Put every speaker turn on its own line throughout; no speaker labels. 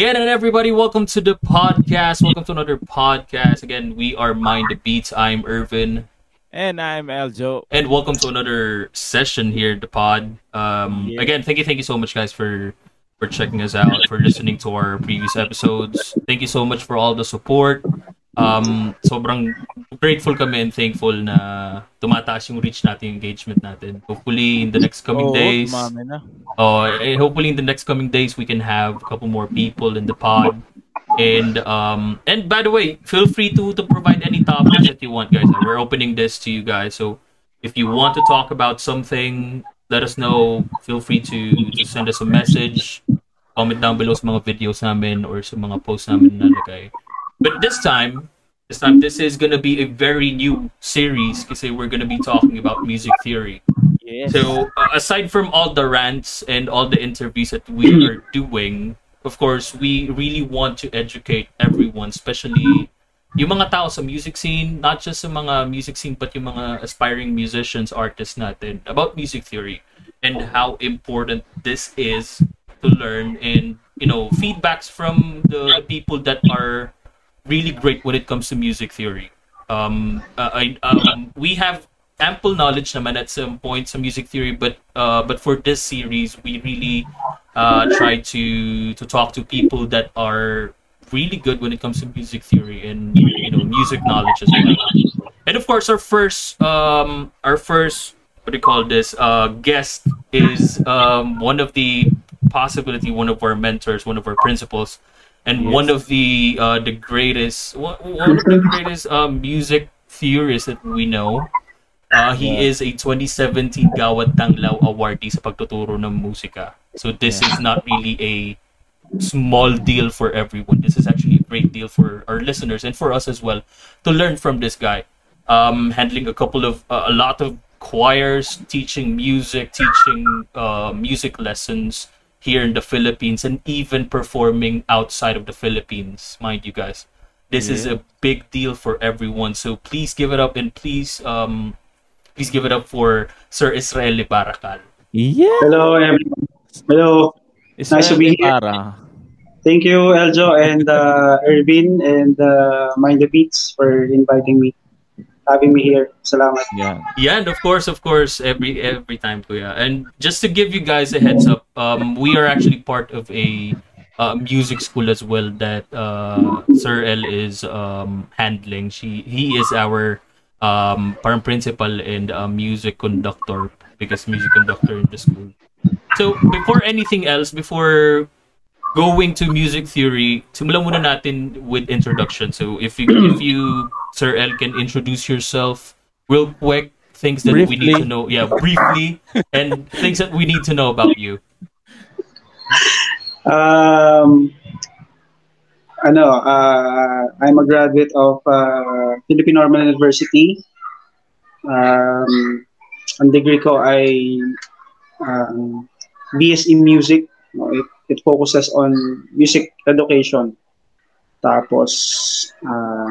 Ayan, and everybody, welcome to the podcast. Welcome to another podcast. Again, we are Mind the Beats. I'm Irvin.
And I'm Eljo.
And welcome to another session here at the pod. Um,
Yeah.
Again, thank you, thank you so much, guys, for for checking us out, for listening to our previous episodes. Thank you so much for all the support. Um, sobrang grateful kami and thankful na tumataas yung reach natin, yung engagement natin. Hopefully, in the next coming
Oo,
days,
dumami na.
uh, hopefully in the next coming days we can have a couple more people in the pod. And um and by the way, feel free to to provide any topics that you want, guys. We're opening this to you guys. So if you want to talk about something, let us know. Feel free to, to send us a message. Comment down below sa mga videos namin or sa mga posts namin na nalagay. But this time, this time this is gonna be a very new series kasi we're gonna be talking about music theory.
Yes.
So, uh, aside from all the rants and all the interviews that we are doing, of course, we really want to educate everyone, especially yung mga tao sa music scene, not just sa mga music scene, but yung mga aspiring musicians, artists natin, about music theory and how important this is to learn and, you know, feedbacks from the people that are really great when it comes to music theory. Um, uh, I, um, we have ample knowledge naman at some point some music theory, but uh, but for this series, we really uh, try to to talk to people that are really good when it comes to music theory and you know music knowledge as well. And of course, our first um, our first what do you call this uh, guest is um, one of the possibility one of our mentors, one of our principals, and one of the uh, the greatest one, of the greatest um, music theorists that we know. Uh, he
Yeah.
is a 2017 Gawad Tanglaw awardee sa pagtuturo ng musika. So this is not really a small deal for everyone. This is actually a great deal for our listeners and for us as well to learn from this guy. Um, handling a couple of uh, a lot of choirs, teaching music, teaching uh, music lessons here in the Philippines, and even performing outside of the Philippines, mind you guys. This is a big deal for everyone. So please give it up and please um please give it up for Sir Israel Barakal.
Yeah.
Hello, everyone. Hello. Nice to be here.
Para.
Thank you, Eljo and uh, Irvin and uh, Mind the Beats for inviting me, having me here. Salamat.
Yeah.
Yeah, and of course, of course, every every time, Kuya. And just to give you guys a heads up, um, we are actually part of a uh, music school as well that uh, Sir L is um, handling. She he is our um, parang principal and uh, music conductor because music conductor in the school. So before anything else, before going to music theory, simulan muna natin with introduction. So if you if you Sir L can introduce yourself real quick, things that we need to know. Yeah, briefly, and things that we need to know about you.
Um, ano, uh, I'm a graduate of uh, Philippine Normal University. Um, ang degree ko ay um, BS in Music. No, It, it focuses on music education. Tapos, uh,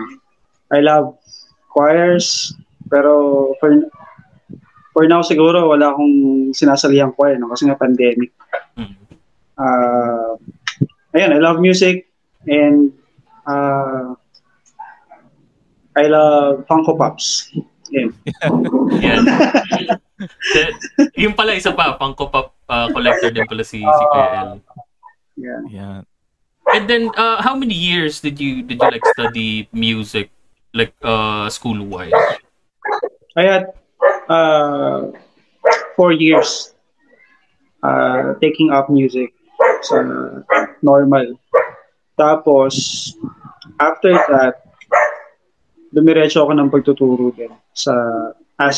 I love choirs, pero for, for now siguro wala akong sinasalihang choir no, kasi nga pandemic. Uh, ayan, I love music and uh, I love Funko Pops. Yan.
Yan. Yung pala isa pa, Funko Pop uh, collector din pala si, si Kuya L.
Yan.
Yeah.
And then, uh, how many years did you did you like study music, like uh, school wise?
I had uh, four years uh, taking up music sa normal. Tapos, after that, dumiretso ako ng pagtuturo din sa as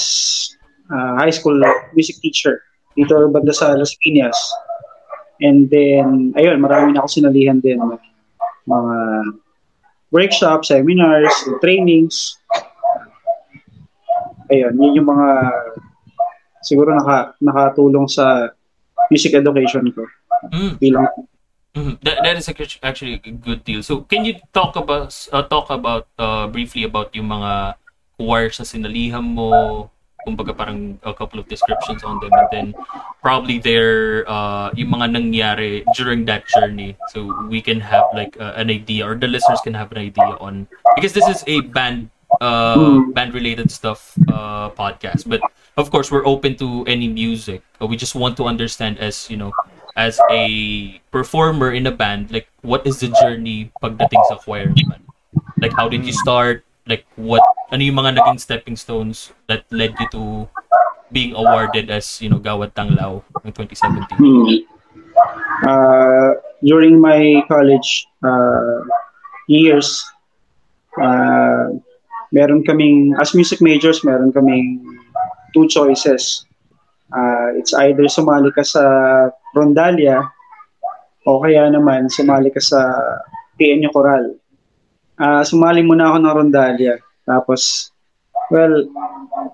uh, high school music teacher dito banda sa Las Piñas. And then, ayun, marami na ako sinalihan din. Mga workshops, seminars, trainings. Ayun, yun yung mga siguro naka, nakatulong sa music education ko
Mm.
bilang
Mhm. That, that is actu- actually a good deal. So, can you talk about uh, talk about uh, briefly about yung mga choir sa sinalihan mo? Kumbaga parang a couple of descriptions on them and then probably their uh, yung mga nangyari during that journey. So we can have like uh, an idea or the listeners can have an idea on because this is a band uh, band related stuff uh, podcast. But of course, we're open to any music. Uh, we just want to understand as you know as a performer in a band, like what is the journey pagdating sa choir naman? Like how did you start? Like what ano yung mga naging stepping stones that led you to being awarded as, you know, Gawad Tanglaw in 2017?
Hmm. Uh, during my college uh, years, uh, meron kaming, as music majors, meron kaming two choices. Uh, it's either sumali ka sa Rondalia o kaya naman sumali ka sa PNU Coral. Uh, sumali muna ako ng Rondalia. Tapos, well,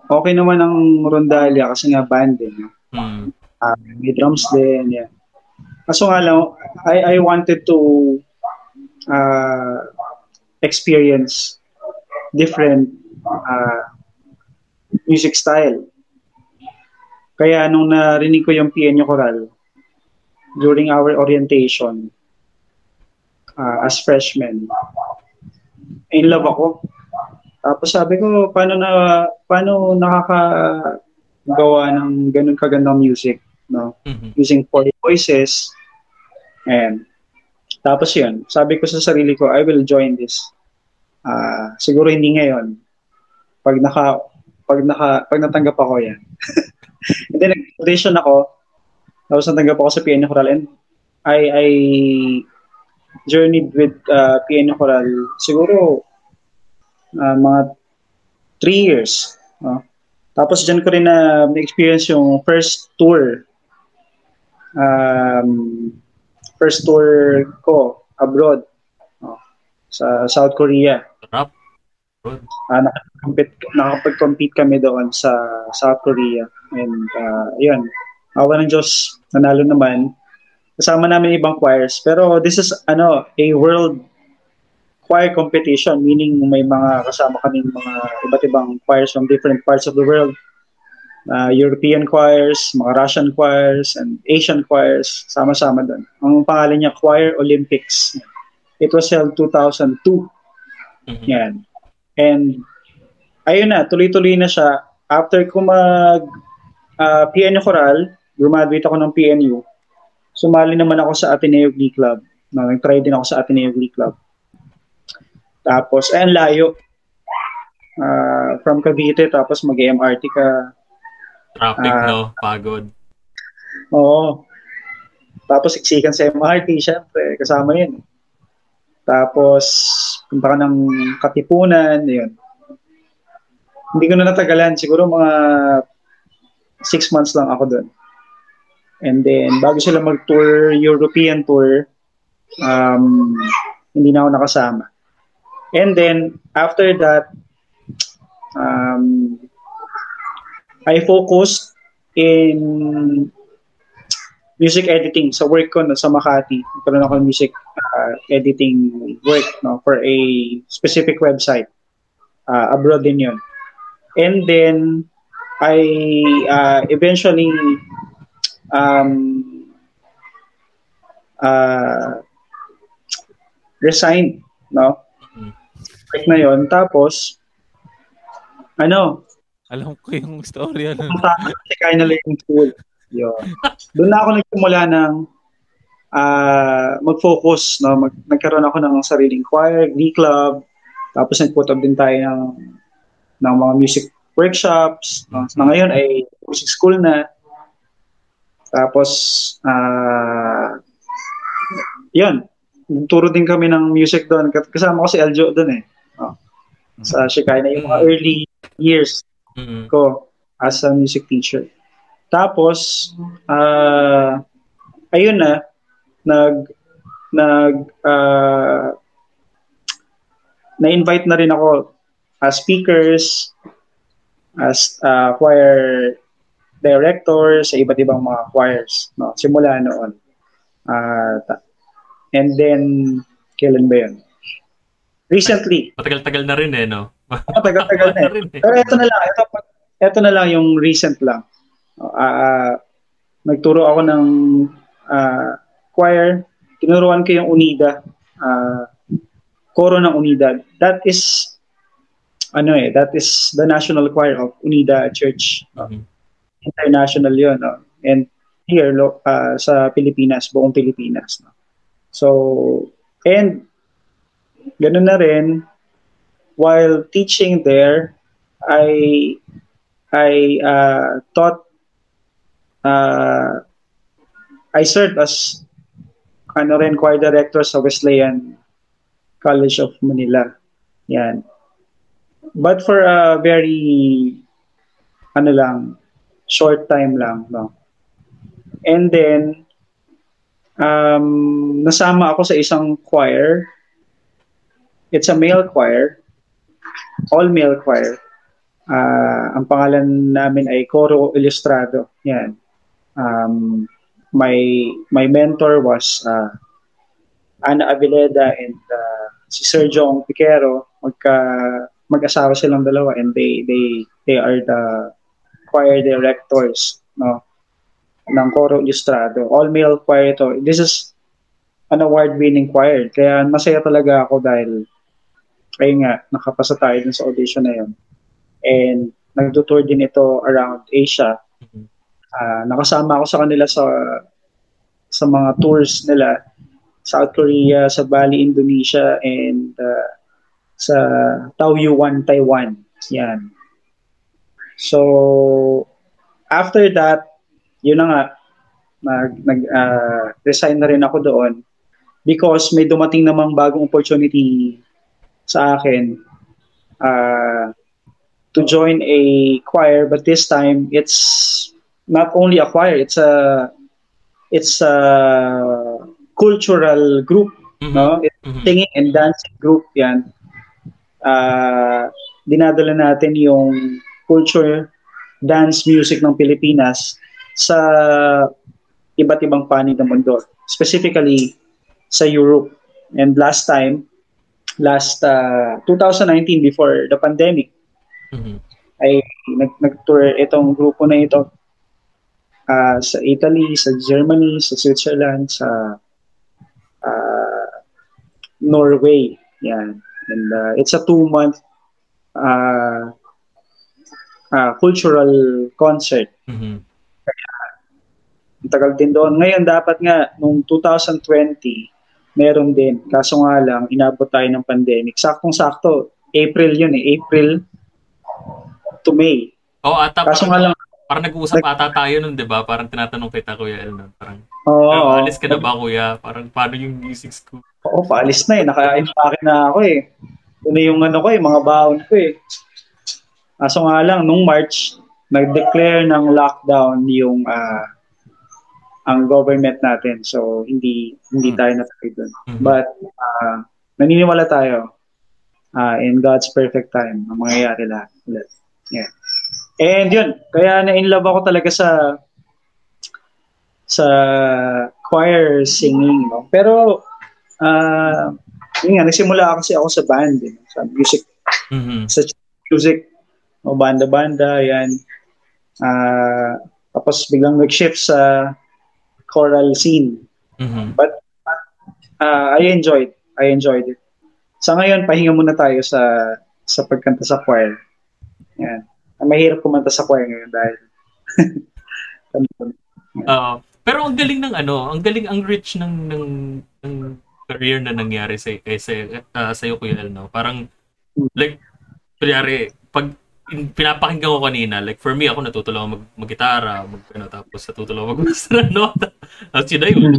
okay naman ang Rondalia kasi nga band din.
Hmm.
uh, may drums din, yeah. Kaso nga lang, I, I wanted to uh, experience different uh, music style. Kaya nung narinig ko yung PNU Choral during our orientation uh, as freshmen, in love ako. Tapos sabi ko, paano na paano nakakagawa ng ganun kagandang music, no?
Mhm.
Using four voices. And tapos yun, sabi ko sa sarili ko, I will join this. Ah, siguro hindi ngayon. Pag naka pag naka pag natanggap ako yan. and then nag-audition ako. Tapos natanggap ako sa PNO Choral and I I journeyed with uh, PNO Choral siguro ah, mga three years. no? Tapos dyan ko rin na na-experience yung first tour. Um, first tour ko abroad. no? Sa South Korea.
Sarap.
Uh, nakapag-compete, nakapag-compete kami doon sa South Korea. And uh, yun, awa ng Diyos, nanalo naman. Kasama namin ibang choirs. Pero this is ano, a world choir competition, meaning may mga kasama kaming mga iba't ibang choirs from different parts of the world. Uh, European choirs, mga Russian choirs, and Asian choirs, sama-sama doon. Ang pangalan niya, Choir Olympics. It was held 2002.
Mhm.
Yan. And ayun na, tuloy-tuloy na siya. After ko mag uh, PNU Choral, graduate ako ng PNU. Sumali naman ako sa Ateneo Glee Club. Nag-try din ako sa Ateneo Glee Club. Tapos, ayun, layo. Uh, from Cavite, tapos mag-MRT ka.
Traffic,
Ah.
no? Pagod.
Oo. Tapos, siksikan sa MRT, syempre. Kasama yun. Tapos, ka ng Katipunan, yun. Hindi ko na natagalan. Siguro mga six months lang ako doon. And then, bago sila mag-tour, European tour, um, hindi na ako nakasama. And then, after that, um, I focused in music editing sa work ko no, sa Makati. Nagkaroon ako ng music uh, editing work no, for a specific website. Uh, abroad din yun. And then, I uh, eventually um, uh, resigned, no? Work na yon Tapos, ano,
Alam ko yung story. Ano.
si Kyle Learning School. Yun. Doon na ako nagsimula ng ah, mag-focus. No? Mag- nagkaroon ako ng sariling choir, glee club. Tapos nag-put up din tayo ng, ng mga music workshops. No? Na ngayon ay music school na. Tapos, ah yun. Turo din kami ng music doon. Kasama ko si Aljo doon eh. No? Sa Shekinah. Yung mga early years
Mhm.
ko as a music teacher. Tapos, ah ayun na, nag nag uh, na-invite na rin ako as speakers, as uh, choir director sa iba't ibang mga choirs. No? Simula noon. Uh, and then, kailan ba yun? Recently.
Matagal-tagal na rin eh, no?
Matagal-tagal na, rin eh. Pero ito na lang. Ito, ito na lang yung recent lang. Uh, nagturo ako ng uh, choir. Tinuruan ko yung Unida. Uh, koro ng Unida. That is ano eh, that is the national choir of Unida Church. Mm-hmm. International 'yon, no? And here lo, uh, sa Pilipinas, buong Pilipinas, no. So, and ganun na rin while teaching there, I I uh, taught uh, I served as ano rin choir director sa Wesleyan College of Manila. Yan. But for a very ano lang, short time lang, no. And then um, nasama ako sa isang choir. It's a male choir. All male choir. Uh, ang pangalan namin ay Coro Ilustrado. Yan. Um, my my mentor was uh, Ana Avileda and uh, si Jong Piquero. Magka mag-asawa silang dalawa and they they they are the choir directors no ng Coro Ilustrado. All male choir ito. This is an award-winning choir. Kaya masaya talaga ako dahil ay nga, nakapasa tayo dun sa audition na yun. And nagtutour din ito around Asia. Uh, nakasama ako sa kanila sa sa mga tours nila South Korea, sa Bali, Indonesia, and uh, sa Taoyuan, Taiwan. Yan. So, after that, yun na nga, nag, nag uh, resign na rin ako doon because may dumating namang bagong opportunity sa akin uh, to join a choir but this time it's not only a choir it's a it's a cultural group mm-hmm. no it's mm-hmm. singing and dancing group yan uh, dinadala natin yung culture dance music ng Pilipinas sa iba't ibang panig ng mundo specifically sa Europe and last time last uh, 2019 before the pandemic mm-hmm. ay nag nag-tour itong grupo na ito uh, sa Italy, sa Germany, sa Switzerland, sa uh, Norway. Yan. And uh, it's a two-month uh, uh, cultural concert. Mm-hmm. Kaya, ang tagal din doon. Ngayon, dapat nga, nung 2020, meron din. Kaso nga lang, inabot tayo ng pandemic. Saktong-sakto, April yun eh. April to May.
Oh, ata Kaso nga lang, Parang nag-uusap like, ata tayo nun, di ba? Parang tinatanong kita, Kuya Elnon. Parang,
Oo. Oh,
alis ka na ba, Kuya? Parang, paano yung music school?
Oo, paalis na eh. Naka-impake na ako eh. Na yung ano ko eh, mga baon ko eh. Aso nga lang, nung March, nag-declare ng lockdown yung uh, ang government natin. So, hindi hindi hmm. tayo natapid doon. Mm-hmm. But, uh, naniniwala tayo uh, in God's perfect time ang mangyayari lahat ulit. Yeah. And yun, kaya na-inlove ako talaga sa sa choir singing. No? Pero, uh, yun nga, nagsimula kasi ako sa band, eh, sa music. Mm-hmm. Sa music, o banda-banda, yan. Uh, tapos biglang nag-shift sa choral scene. Mm-hmm. But, uh, I enjoyed. I enjoyed it. Sa ngayon, pahinga muna tayo sa sa pagkanta sa choir. Yan mahirap kumanta sa choir ngayon dahil
Oo. pero ang galing ng ano, ang galing ang rich ng ng, ng career na nangyari sa eh, sa uh, sa iyo Kuya no. Parang like kunyari pag pinapakinggan ko kanina, like for me ako natututo ako mag mag-gitara, mag ano tapos natututo ako mag nota. Tapos yun na yun.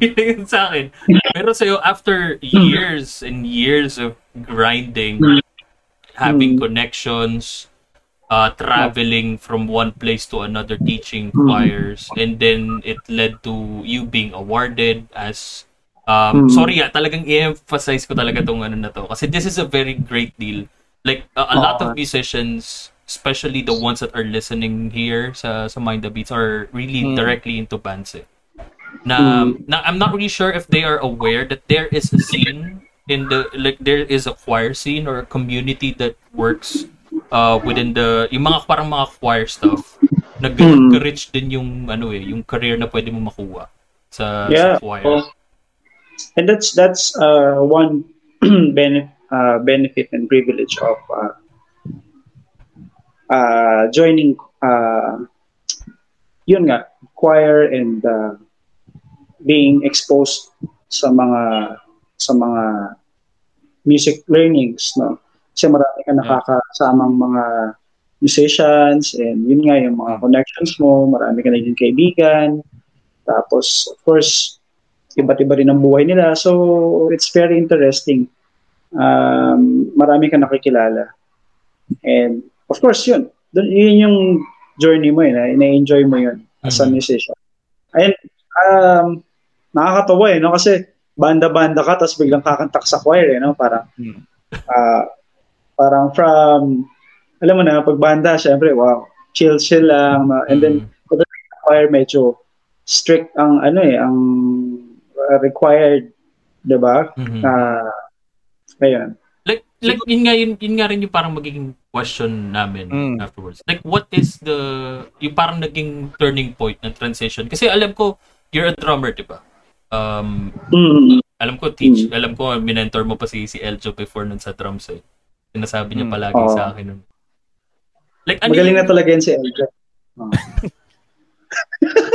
yun sa akin. Pero sa'yo, after years and years of grinding, having connections, uh, traveling from one place to another teaching choirs and then it led to you being awarded as um
Mm.
sorry ah, talagang i-emphasize ko talaga tong ano na to kasi this is a very great deal like a, a lot of musicians especially the ones that are listening here sa sa Mind the Beats are really
Mm.
directly into bands eh. na,
Mm.
na I'm not really sure if they are aware that there is a scene in the like there is a choir scene or a community that works uh within the yung mga parang mga choir stuff na ganun
Mm.
ka-rich din yung ano eh yung career na pwede mo makuha sa,
Yeah.
sa choir.
oh. And that's that's uh, one benefit uh, benefit and privilege of uh, uh, joining uh, yun nga choir and uh, being exposed sa mga sa mga music learnings no? Kasi marami ka nakakasamang mga musicians and yun nga yung mga connections mo marami ka naging kaibigan. Tapos of course iba't iba rin ang buhay nila. So it's very interesting um, marami ka nakikilala. And of course yun. Dun, yun yung journey mo yun na enjoy mo yun as a
Mhm.
musician. And um, nakakatawa eh no? Kasi banda-banda ka tapos biglang kakanta ka sa choir eh no? Parang ah, parang from alam mo na pag banda syempre wow chill chill lang and then
Mm.
choir medyo strict ang ano eh ang uh, required 'di ba?
Mhm.
Ah, ayun
like like yun nga yun, yun nga rin yung parang magiging question namin
Mm.
afterwards. Like what is the yung parang naging turning point ng transition? Kasi alam ko you're a drummer, 'di ba? Um
mm,
alam ko teach, alam ko minentor mo pa si si Eljo before nun sa drums eh. Sinasabi niya
Mm.
palagi
Oo.
sa akin nun. Like ano
magaling
yung-
na talaga yan si Eljo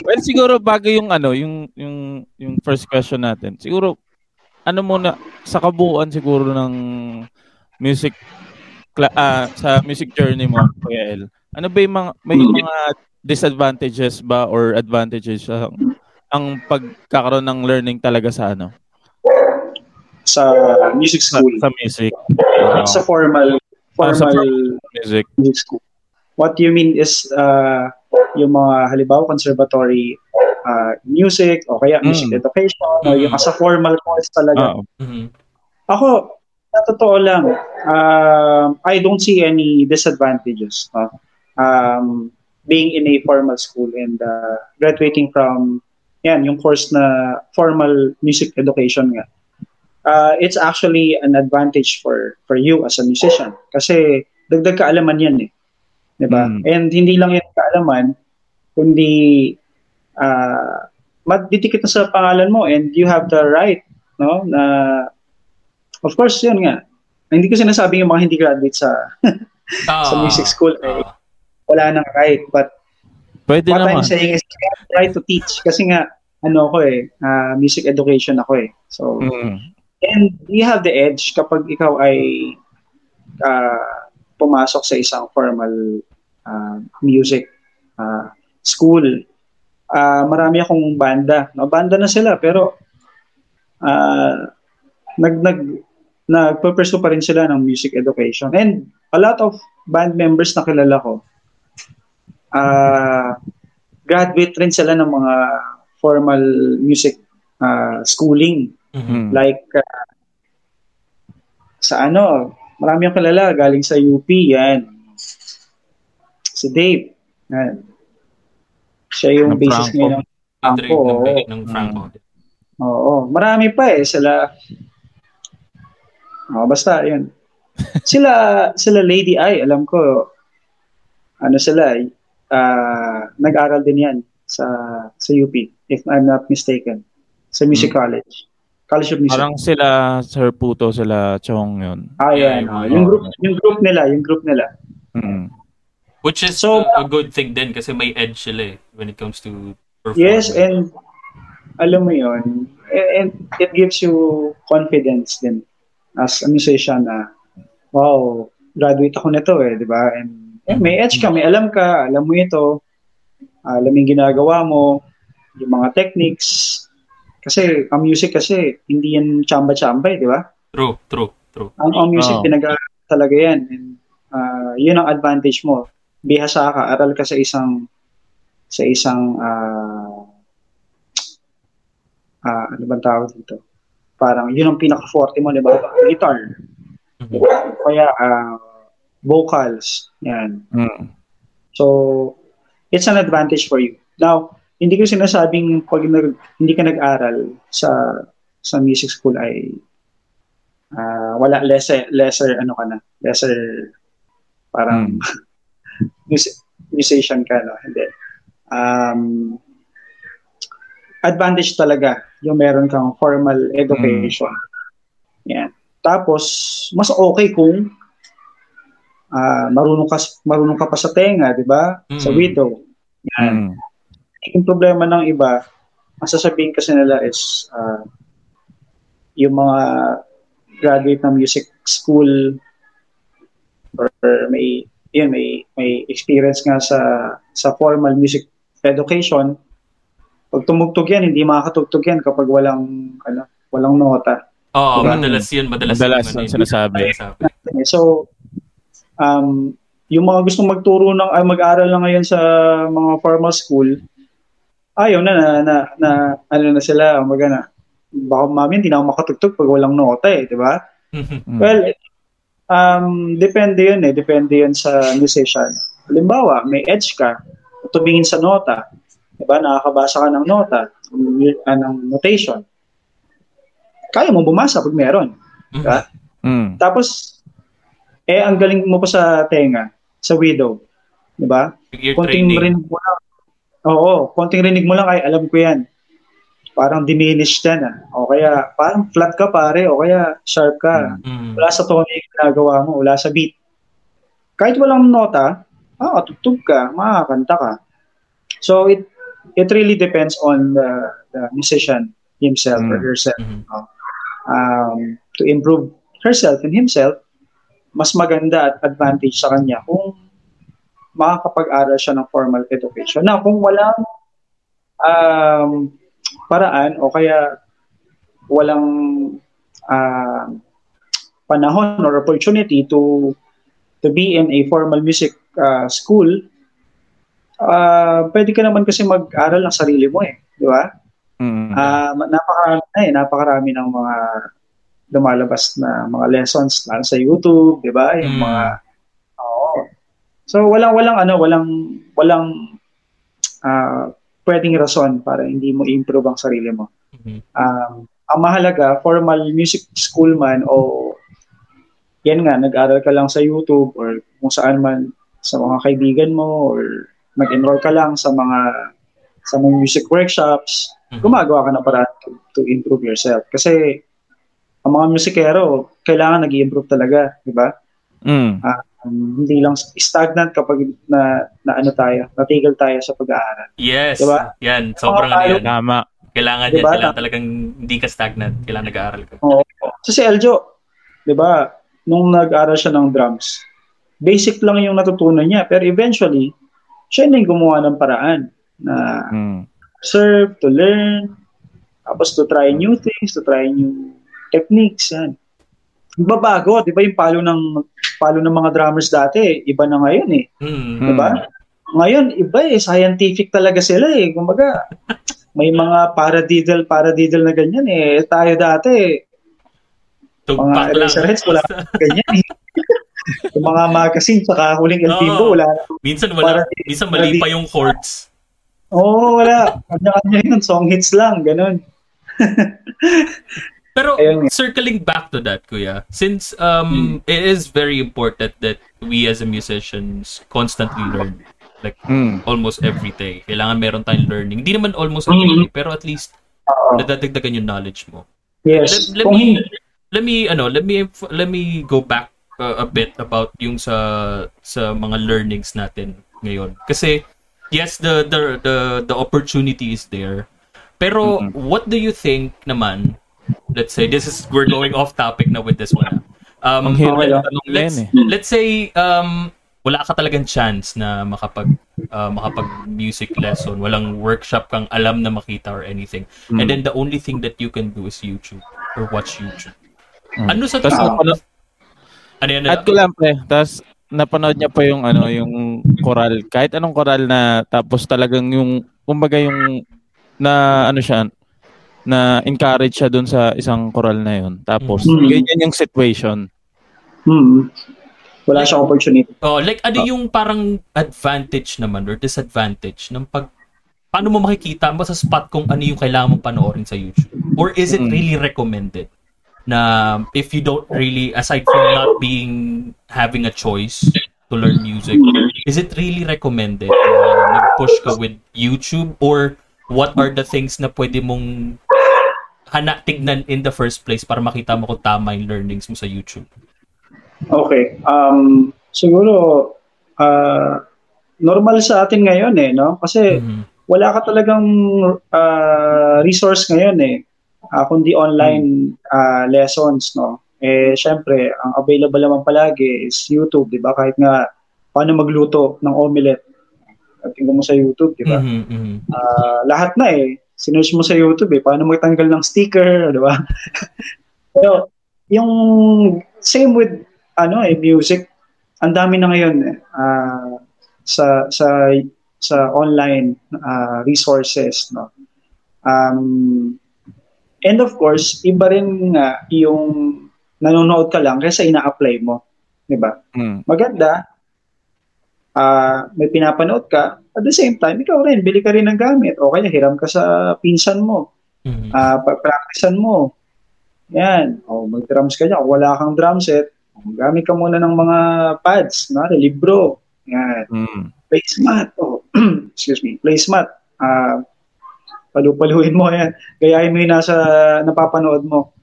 Well, siguro bago yung ano, yung yung yung first question natin. Siguro ano muna sa kabuuan siguro ng music cla- ah, sa music journey mo, Kuya El. Ano ba yung mga may mga disadvantages ba or advantages ang ang pagkakaroon ng learning talaga sa ano?
sa music
Sa,
school
sa music. Ah,
sa formal
Ah, sa
formal
music.
music school what you mean is uh, yung mga halimbawa conservatory uh, music o kaya music
Mm.
education o
Mm.
yung sa formal course talaga
Ah,
Mhm.
Ako, sa totoo lang, um, I don't see any disadvantages. no? Um, being in a formal school and uh, graduating from yan, yung course na formal music education nga. Uh, it's actually an advantage for for you as a musician kasi dagdag kaalaman yan eh. 'Di ba?
Mm.
And hindi lang yan kaalaman kundi uh, madidikit na sa pangalan mo and you have the right no na of course yun nga hindi ko sinasabi yung mga hindi graduate sa
Ah,
sa music school eh,
ah.
wala nang right but
Pwede
what
naman.
I'm saying is the right to teach kasi nga ano ako eh ah, music education ako eh so
Mm.
and you have the edge kapag ikaw ay ah, pumasok sa isang formal ah, music ah, school Ah, marami akong banda no banda na sila pero ah, nag nag nagpo-pursue pa rin sila ng music education and a lot of band members na kilala ko ah graduate rin sila ng mga formal music ah, schooling
Mhm.
Mm.
like uh, sa ano, marami akong kilala galing sa UP yan. Si Dave. Yan. Siya yung
Ng
basis
Franco.
ngayon ng Franco. oo.
ng Franco.
Oo, marami pa eh sila. Oh, basta yun. Sila sila Lady I, alam ko ano sila uh, nag-aral din yan sa sa UP if I'm not mistaken. Sa Music College. College of Music.
Parang sila Sir Puto, sila Chong yun.
Ah,
Yeah,
yan.
yung
ah.
mga-
yung group yung group nila, yung group nila.
Mm.
Which is
So-
a, a good thing din kasi may edge sila eh when it comes to performing.
Yes, and alam mo yon and it gives you confidence din as a musician na wow, graduate ako nito eh, di ba? And eh, may edge ka, may alam ka, alam mo ito, alam mo yung ginagawa mo, yung mga techniques. Kasi ang music kasi hindi yan chamba-chamba eh, di ba?
True, true, true.
Ang, ang music
Oo.
pinag talaga yan. And, ah, yun ang advantage mo. Bihasa ka, aral ka sa isang sa isang ah ah, ano bang tawag dito? Parang yun ang pinaka-forte mo, di ba? Guitar.
Mhm.
Kaya ah, vocals. Yan.
Mm.
So, it's an advantage for you. Now, hindi ko sinasabing pag nag, hindi ka nag-aral sa sa music school ay ah, wala lesser lesser ano ka na lesser parang mus- musician ka no? Hindi. Um advantage talaga yung meron kang formal education. Yan tapos mas okay kung ah, marunong ka marunong ka pa sa tenga di ba? Sa
Mm.
widow. Yan.
Mm.
yung problema ng iba, ang sasabihin kasi nila is ah, yung mga graduate ng music school or may yun, may may experience nga sa sa formal music education pag tumugtog yan hindi makakatugtog yan kapag walang ano walang nota
Oo,
Diba?
madalas yun. Madalas,
Madalas
yun,
sinasabi.
so um yung mga gustong magturo ng ay mag-aral na ngayon sa mga formal school ayaw na na na, na ano na sila umaga na baka mami hindi na ako makatugtog pag walang nota eh di ba
Mm.
well um depende yun eh depende yun sa musician halimbawa may edge ka tumingin sa nota di ba nakakabasa ka ng nota uh, ng notation kaya mo bumasa pag meron di ba
Mm.
tapos, eh, ang galing mo pa sa tenga, sa widow. Di ba?
Yung ear
Konting
training.
rinig mo lang. Oo, konting rinig mo lang, ay, alam ko yan. Parang diminished yan, ah. O kaya, parang flat ka, pare. O kaya, sharp ka.
Mm.
Wala sa tono yung ginagawa mo, wala sa beat. Kahit walang nota, ah, tutug ka, makakanta ka. So, it it really depends on the, the musician himself or
Mm.
herself
Mhm.
um, to improve herself and himself, mas maganda at advantage sa kanya kung makakapag-aral siya ng formal education. Na kung walang um, paraan o kaya walang um, panahon or opportunity to to be in a formal music uh, school, uh, pwede ka naman kasi mag-aral ng sarili mo eh, di ba?
Mm.
Ah, ma- napakarami na eh, napakarami ng mga lumalabas na mga lessons lalo sa YouTube, 'di ba? Yung
Mm.
mga Oo. So walang walang ano, walang walang ah pwedeng rason para hindi mo i-improve ang sarili mo.
Mhm.
Um, ang mahalaga, formal music school man o yan nga, nag-aral ka lang sa YouTube or kung saan man sa mga kaibigan mo or nag-enroll ka lang sa mga sa mga music workshops,
Mhm.
gumagawa ka ng paraan to, to improve yourself. Kasi ang mga musikero, kailangan nag improve talaga, di ba?
Mm.
Um, hindi lang stagnant kapag na, na ano tayo, natigil tayo sa pag-aaral.
Yes.
Diba?
Yan. Sobrang ano yan.
Tama.
Kailangan
Diba?
yan. Kailangan talagang hindi ka stagnant. Kailangan nag-aaral ka.
Oo. So si Eljo, di ba, nung nag-aral siya ng drums, basic lang yung natutunan niya. Pero eventually, siya na yung gumawa ng paraan na
Mm.
serve, to learn, tapos to try new things, to try new techniques. Yan. Babago, di ba yung palo ng palo ng mga drummers dati, iba na ngayon eh.
Mm.
Di ba? Ngayon, iba eh, scientific talaga sila eh. Kumbaga, may mga paradiddle, paradiddle na ganyan eh. Tayo dati,
Tugpak
mga. Eraserheads, wala ganyan eh. yung mga magazine, saka huling El Timbo,
Oo.
wala.
Minsan wala.
Para-
minsan mali pa yung chords.
Oo, oh, wala. Kanya-kanya yun, song hits lang, ganun.
Pero
Ayun
circling back to that, Kuya, since um it is very important that we as a musicians constantly learn like
Mm.
almost every day. Kailangan meron tayong learning. Hindi naman almost every day, pero at least
Oo.
nadadagdagan yung knowledge mo.
Yes.
Let, let me let me ano, let me let me go back uh, a bit about yung sa sa mga learnings natin ngayon. Kasi yes, the the the the opportunity is there. Pero
Mhm.
what do you think naman? Let's say this is we're going off topic now with this one. Um,
okay
na
let's
eh.
let's say um wala ka talagang chance na makapag uh, makapag music lesson, walang workshop kang alam na makita or anything.
Mm.
And then the only thing that you can do is YouTube or watch YouTube.
Mm.
Ano sa
Tas
tingin
ano,
yan?
add ko lang pre, tas napanood niya pa yung ano, yung choral, kahit anong choral na tapos talagang yung kumbaga yung na ano siya na encourage siya doon sa isang choral na yun. Tapos
Mm.
ganyan yung situation.
Hmm. Wala siyang opportunity.
Oh, like ano yung parang advantage naman or disadvantage ng pag paano mo makikita mo sa spot kung ano yung kailangan mong panoorin sa YouTube? Or is it
Mm.
really recommended na if you don't really aside from not being having a choice to learn music, is it really recommended na mag-push ka with YouTube or what are the things na pwede mong hana tignan in the first place para makita mo kung tama yung learnings mo sa YouTube?
Okay. Um, siguro, ah, normal sa atin ngayon eh, no? Kasi
Mhm.
wala ka talagang ah, resource ngayon eh. Ah, kundi online ah, lessons, no? Eh, syempre, ang available naman palagi is YouTube, di ba? Kahit nga, paano magluto ng omelette. At tingnan mo sa YouTube, di ba?
Mhm, mhm.
Ah, lahat na eh. Sinerge mo sa YouTube eh. Paano magtanggal ng sticker, di ba? Pero, yung same with ano eh, music, ang dami na ngayon eh. ah, sa sa sa online ah, resources, no. Um, and of course, iba rin nga yung nanonood ka lang kaysa ina-apply mo, 'di ba?
Mm.
maganda, ah may pinapanood ka, at the same time, ikaw rin, bili ka rin ng gamit. O kaya, hiram ka sa pinsan mo.
Mhm.
ah practicean mo. Yan. O mag-drums ka dyan. Kung wala kang drum set, gamit ka muna ng mga pads, na libro. Yan.
Mm.
Placemat. Oh. Excuse me. Placemat. Ah palu-paluin mo yan. Gayahin mo yung nasa napapanood mo.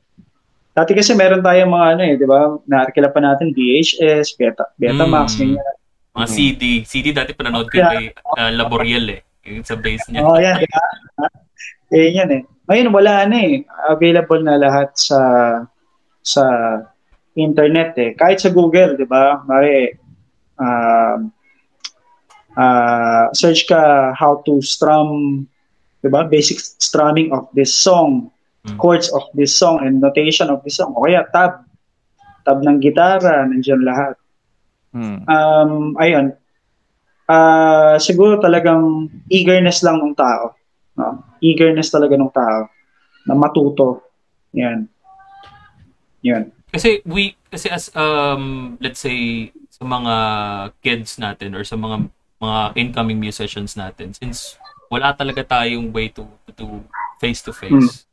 Dati kasi meron tayong mga ano eh, di ba? Naarkila pa natin VHS, Beta, Betamax,
Mm.
ganyan.
Mga CD. CD dati pananood ko kay uh, Laboriel eh. Yung sa base niya.
Oo, oh, yan. di ba? Eh, yan eh. Ngayon, wala na eh. Available na lahat sa sa internet eh. Kahit sa Google, di ba? Mari, um, ah, search ka how to strum, di ba? Basic strumming of this song,
Mm.
chords of this song, and notation of this song. O kaya tab. Tab ng gitara, nandiyan lahat.
Mm.
Um, ayun. Ah, siguro talagang eagerness lang ng tao. No? Eagerness talaga ng tao na matuto. Yan. Yan.
Kasi we kasi as um let's say sa mga kids natin or sa mga mga incoming musicians natin since wala talaga tayong way to to face to face.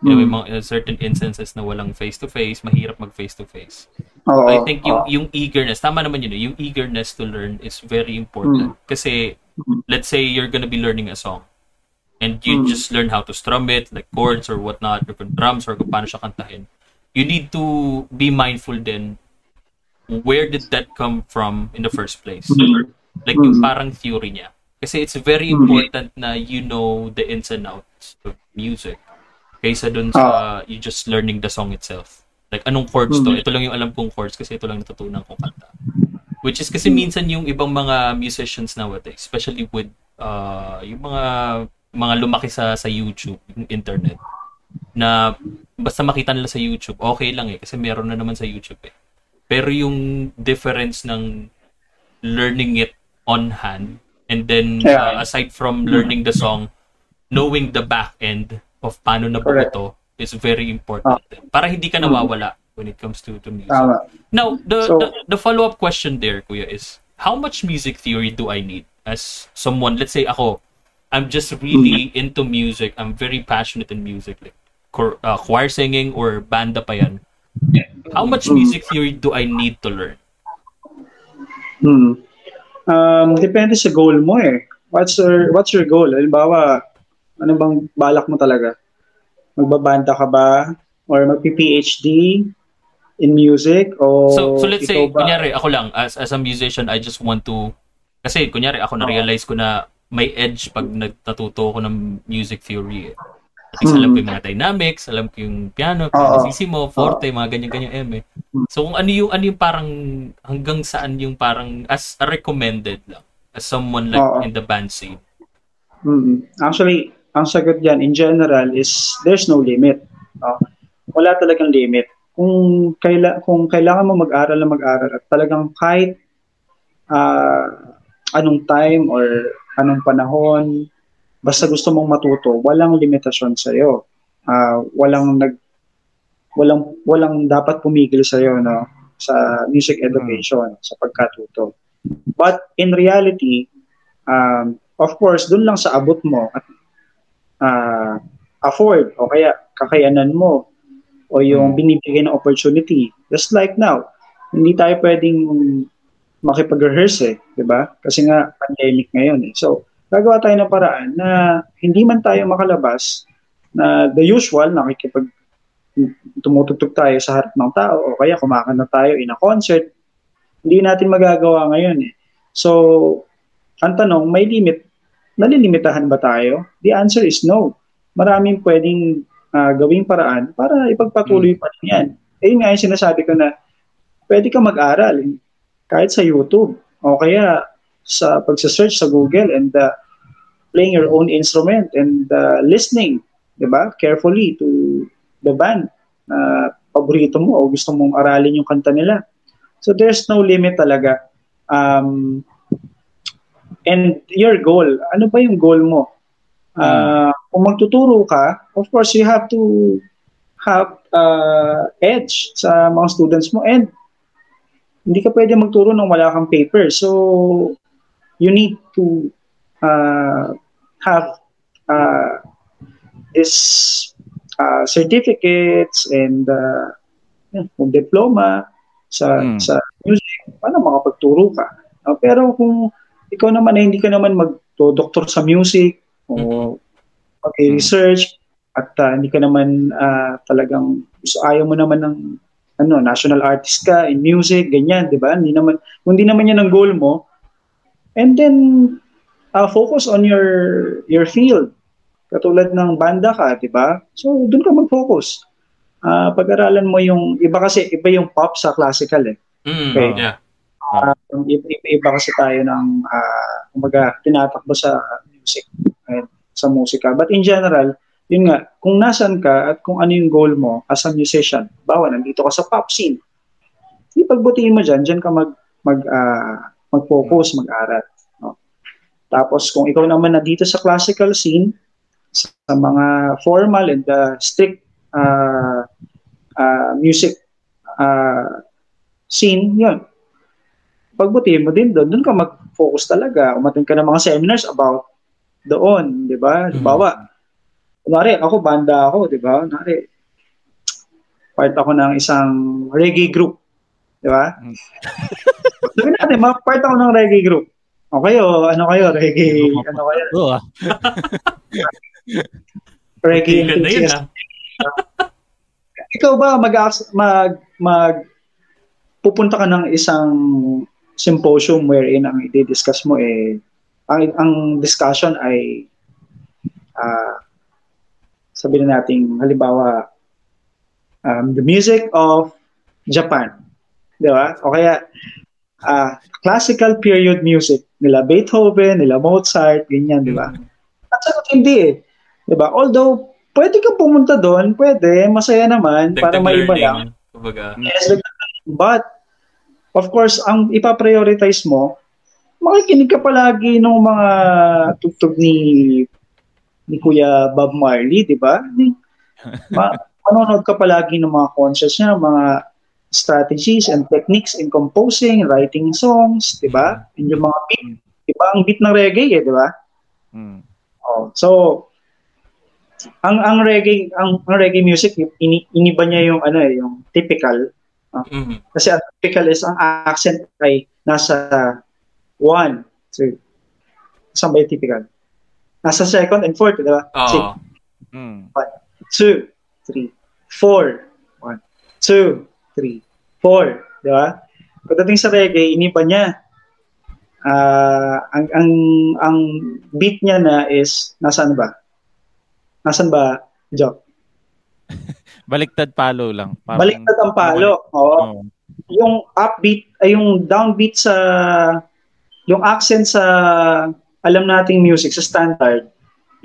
Know, may mga uh, certain instances na walang face to face, mahirap mag face to face.
Oo.
I think yung
oo.
yung eagerness, tama naman yun, eh, yung eagerness to learn is very important. Kasi
Mm.
let's say you're gonna be learning a song and you
Mm.
just learn how to strum it, like chords or whatnot, or drums or kung paano siya kantahin. You need to be mindful then where did that come from in the first place?
Mm.
Like yung
Mm.
parang theory niya. Kasi it's very
Mm.
important na you know the ins and outs of music kaysa dun sa you just learning the song itself. Like anong chords to?
Mm.
Ito lang yung alam kong chords kasi ito lang natutunan kong kanta. Which is kasi minsan yung ibang mga musicians nowadays, especially with uh, yung mga mga lumaki sa sa YouTube, yung internet, na basta makita nila sa YouTube, okay lang eh, kasi meron na naman sa YouTube eh. Pero yung difference ng learning it on hand, and then
Yeah.
uh, aside from learning the song, knowing the back end of paano na
Correct.
ito is very important. Para hindi ka nawawala when it comes to, to music.
Tama.
Now, the,
So-
the the follow-up question there, Kuya, is how much music theory do I need as someone, let's say ako, I'm just really into music, I'm very passionate in music, like chor- uh, choir singing or banda pa yan. How much music theory do I need to learn?
Hmm. Um, depende sa goal mo eh. What's your what's your goal? Halimbawa, ano bang balak mo talaga? Magbabanda ka ba or magpi-PhD in music o
So, so let's say,
ba-
kunyari, ako lang, as, as a musician, I just want to, kasi kunyari, ako na-realize ko na may edge pag nagtatuto ko ng music theory. Eh. At least alam ko yung mga dynamics, alam ko yung piano,
Oo.
pianissimo, forte, mga ganyan-ganyan M eh. So kung ano yung, ano yung parang, hanggang saan yung parang, as a recommended lang, as someone like
Oo.
in the band scene.
Mm. Actually, ang sagot dyan in general is there's no limit. No? Wala talagang limit. Kung kaila kung kailangan mo mag-aral na mag-aral at talagang kahit uh, anong time or anong panahon, basta gusto mong matuto, walang limitasyon sa iyo. Uh, walang nag walang walang dapat pumigil sa iyo no sa music education, hmm. sa pagkatuto. But in reality, um, of course, dun lang sa abot mo at uh, afford o kaya kakayanan mo o yung hmm. binibigay ng opportunity. Just like now, hindi tayo pwedeng makipag-rehearse eh, di ba? Kasi nga pandemic ngayon eh. So, gagawa tayo ng paraan na hindi man tayo makalabas na the usual, nakikipag tumutugtog tayo sa harap ng tao o kaya kumakanta tayo in a concert, hindi natin magagawa ngayon eh. So, ang tanong, may limit, nalilimitahan ba tayo? The answer is no. Maraming pwedeng uh, gawing paraan para ipagpatuloy pa rin yan. Eh, yun nga yung sinasabi ko na pwede ka mag-aral kahit sa YouTube o kaya sa pagsa-search sa Google and uh, playing your own instrument and uh, listening, 'di ba? Carefully to the band na uh, paborito mo o gusto mong aralin yung kanta nila. So there's no limit talaga. Um, and your goal, ano ba yung goal mo? Uh, kung magtuturo ka, of course you have to have uh, edge sa mga students mo and hindi ka pwede magturo nang wala kang paper. So, you need to uh, have uh, this uh, certificates and uh, diploma sa mm. sa music, paano makapagturo ka? Uh, pero kung ikaw naman ay hindi ka naman mag-doctor sa music o hmm. mag-research at uh, hindi ka naman uh, talagang gusto ayaw mo naman ng ano, national artist ka in music, ganyan, 'di ba? Hindi naman kung hindi naman 'yan ang goal mo. And then uh, focus on your your field. Katulad ng banda ka, 'di ba? So doon ka mag-focus. Uh, pag-aralan mo yung iba kasi iba yung pop sa classical eh.
Mm, okay. Yeah.
Uh, iba, iba kasi tayo ng uh, kumbaga tinatakbo sa music uh, sa musika. But in general, yun nga, kung nasan ka at kung ano yung goal mo as a musician, bawa nandito ka sa pop scene, ipagbutihin mo dyan, dyan ka mag, mag, uh, mag-focus, mag-aral. No? Tapos kung ikaw naman na dito sa classical scene, sa mga formal and uh, strict uh, uh, music uh, scene, yun. Pagbutihin mo din doon, doon ka mag-focus talaga. Umatin ka ng mga seminars about doon, di ba? Bawa, mm-hmm kunwari, ako, banda ako, di ba? Kunwari, part ako ng isang reggae group. Di ba? Mm. Sabi natin, part ako ng reggae group. O kayo, ano kayo, reggae, ano kayo? Oo ah. reggae enthusiast. Ah. Ikaw ba mag mag mag pupunta ka ng isang symposium wherein ang i-discuss mo eh ang ang discussion ay uh, sabihin natin, halimbawa, um, the music of Japan. Di ba? O kaya, uh, classical period music nila Beethoven, nila Mozart, ganyan, di ba? Mm-hmm. At sagot, hindi eh. Di ba? Although, pwede kang pumunta doon, pwede, masaya naman, Dagdag para maiba lang.
Kumbaga.
Yes, but, of course, ang ipaprioritize mo, makikinig ka palagi ng mga tugtog ni ni Kuya Bob Marley, di ba? Ma- manonood ka palagi ng mga concerts niya, mga strategies and techniques in composing, writing songs, di ba? And yung mga beat, di ba? Ang beat ng reggae, eh, di ba? Mm. Oh, so, ang ang reggae ang, ang reggae music ini, iniba niya yung ano eh, yung typical uh, mm-hmm. kasi ang typical is ang accent ay nasa one so saan ba yung typical Nasa second and fourth, di ba?
Oo.
Mm. One, two, three, four. One, two, three, four. Di ba? Pagdating sa reggae, iniba niya. Uh, ang, ang, ang beat niya na is, nasaan ba? Nasaan ba, Joe?
Baliktad palo lang.
Parang, Baliktad ang palo. Oo. Oh. Yung upbeat, ay yung downbeat sa, yung accent sa alam nating music sa standard,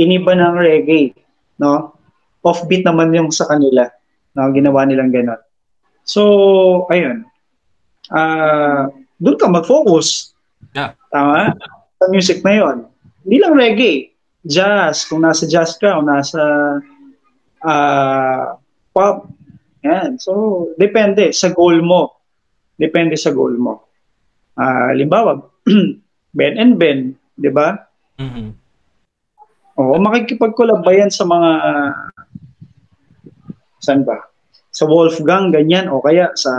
iniba ng reggae, no? Offbeat naman yung sa kanila, no? Ginawa nilang gano'n. So, ayun. Uh, doon ka mag-focus.
Yeah.
Tama? Sa music na yon. Hindi lang reggae. Jazz. Kung nasa jazz ka o nasa ah, pop. Yan. So, depende sa goal mo. Depende sa goal mo. Ah, limbawa, Ben and Ben, di ba?
Mhm.
Oo, makikipag-collab ba yan sa mga saan ba? Sa Wolfgang, ganyan, o kaya sa...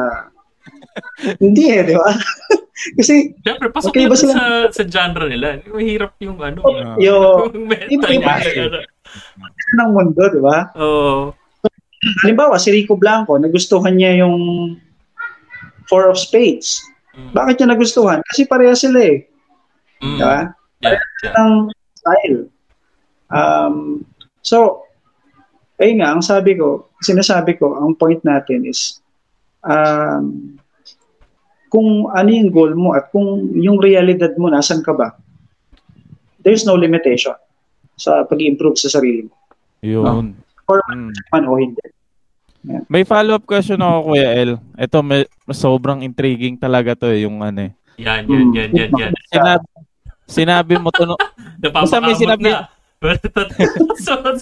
Hindi eh, di ba? Kasi
Siyempre, pasok
Okay ba
sa,
sila?
sa genre nila. Mahirap yung ano.
yung
yung meta
iba- iba
niya.
eh. ng mundo, di ba?
Oo.
Halimbawa, si Rico Blanco, nagustuhan niya yung Four of Spades.
Mm.
Bakit niya nagustuhan? Kasi pareha sila eh.
Mm.
Di ba?
Yeah, yeah.
ng style. Um, so, ayun nga, ang sabi ko, sinasabi ko, ang point natin is, um, kung ano yung goal mo at kung yung realidad mo, nasan ka ba, there's no limitation sa pag-improve sa sarili mo.
Yun.
Or
Mm.
man o hindi.
May follow-up question ako, Kuya El. Ito, may, sobrang intriguing talaga to eh, yung ano eh.
Yan, yan, yan, yan, yan.
Sinabi, sinabi mo to, no, Basta may sinabi-
na.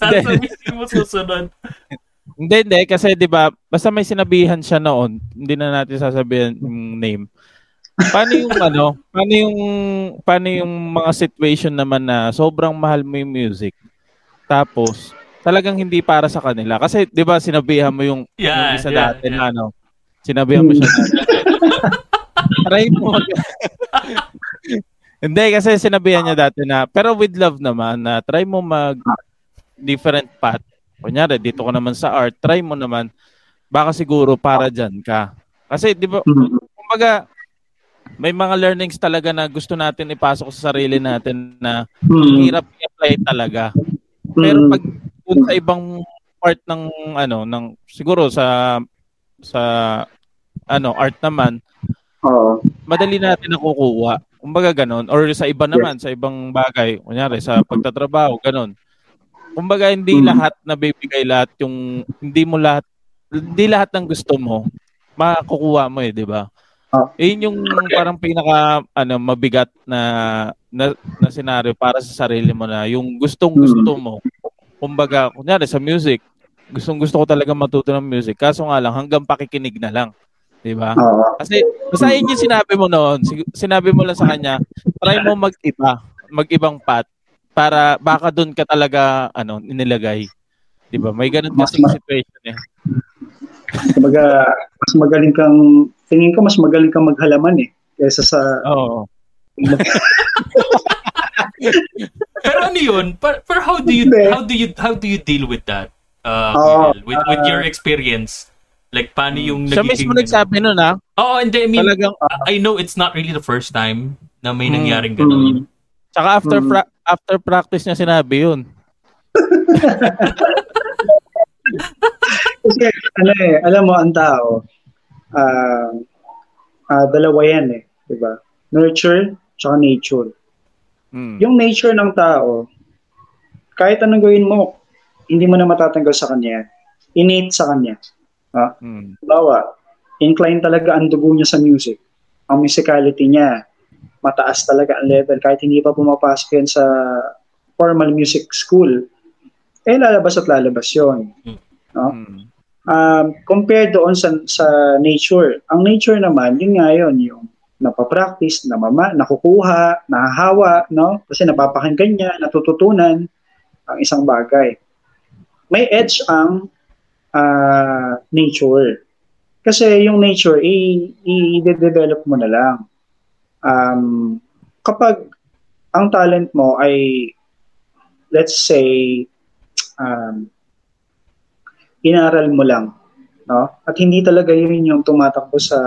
sasabihin mo susunod.
Hindi, hindi. Kasi di ba basta may sinabihan siya noon, hindi na natin sasabihin yung name. Paano yung ano? Paano yung, paano yung mga situation naman na sobrang mahal mo yung music, tapos talagang hindi para sa kanila. Kasi di ba sinabihan mo yung,
Yeah,
yung isa
yeah,
dati
yeah.
na ano, sinabihan mo siya dati. Try mo Hindi, kasi sinabihan niya dati na, pero with love naman, na try mo mag different path. Kunyari, dito ka naman sa art, try mo naman, baka siguro para dyan ka. Kasi, di ba,
Mhm.
kumbaga, may mga learnings talaga na gusto natin ipasok sa sarili natin na
Mhm.
hirap i-apply talaga. Pero pag dun sa ibang part ng ano ng siguro sa sa ano art naman
Oo.
madali natin nakukuha. Kumbaga ganon or sa iba naman sa ibang bagay, kunyari sa pagtatrabaho ganon. Kumbaga hindi
Mm.
lahat nabibigay lahat yung hindi mo lahat hindi lahat ng gusto mo makukuha mo eh, 'di ba?
Ah.
Eh, yun yung parang pinaka ano mabigat na na, na scenario para sa sarili mo na yung gustong gusto mo. Kumbaga, kunyari sa music, gustong gusto ko talaga matuto ng music. Kaso nga lang hanggang pakikinig na lang. 'Di ba? Kasi basta yun yung sinabi mo noon. Sinabi mo lang sa kanya, try mo mag-iba, mag-ibang path para baka doon ka talaga ano inilagay. 'Di ba? May ganun kasi
ma-
situation eh.
Kumbaga, mas magaling kang, tingin ko mas magaling kang maghalaman eh. Kaysa sa,
Oo.
Pero ano yun? But, but how do you how do you how do you deal with that? Uh,
Oh,
with with your experience. Like paano yung
Siya
nagiging
mismo nagsabi nun ah.
Oo, hindi I mean
Talagang
I know it's not really the first time na may
Mm.
nangyaring
Mm.
ganun.
Tsaka after
Mm.
pra- after practice niya sinabi yun.
Kasi, ano eh, alam mo, ang tao, ah ah, dalawa yan eh, di ba? Nurture, tsaka nature.
Mm.
Yung nature ng tao, kahit anong gawin mo, hindi mo na matatanggal sa kanya. Innate sa kanya.
Mm.
Bawa, incline talaga ang dugo niya sa music. Ang musicality niya, mataas talaga ang level. Kahit hindi pa pumapasok yan sa formal music school, eh lalabas at lalabas yun.
Mm.
Um, compared doon sa, sa nature, ang nature naman, yun nga yun, yung napapractice, namama, nakukuha, nahahawa, no? Kasi napapakinggan niya, natututunan ang isang bagay. May edge ang ah, nature. Kasi yung nature, i-develop mo na lang. Um, kapag ang talent mo ay, let's say, um, inaral mo lang, no? At hindi talaga yun yung tumatakbo sa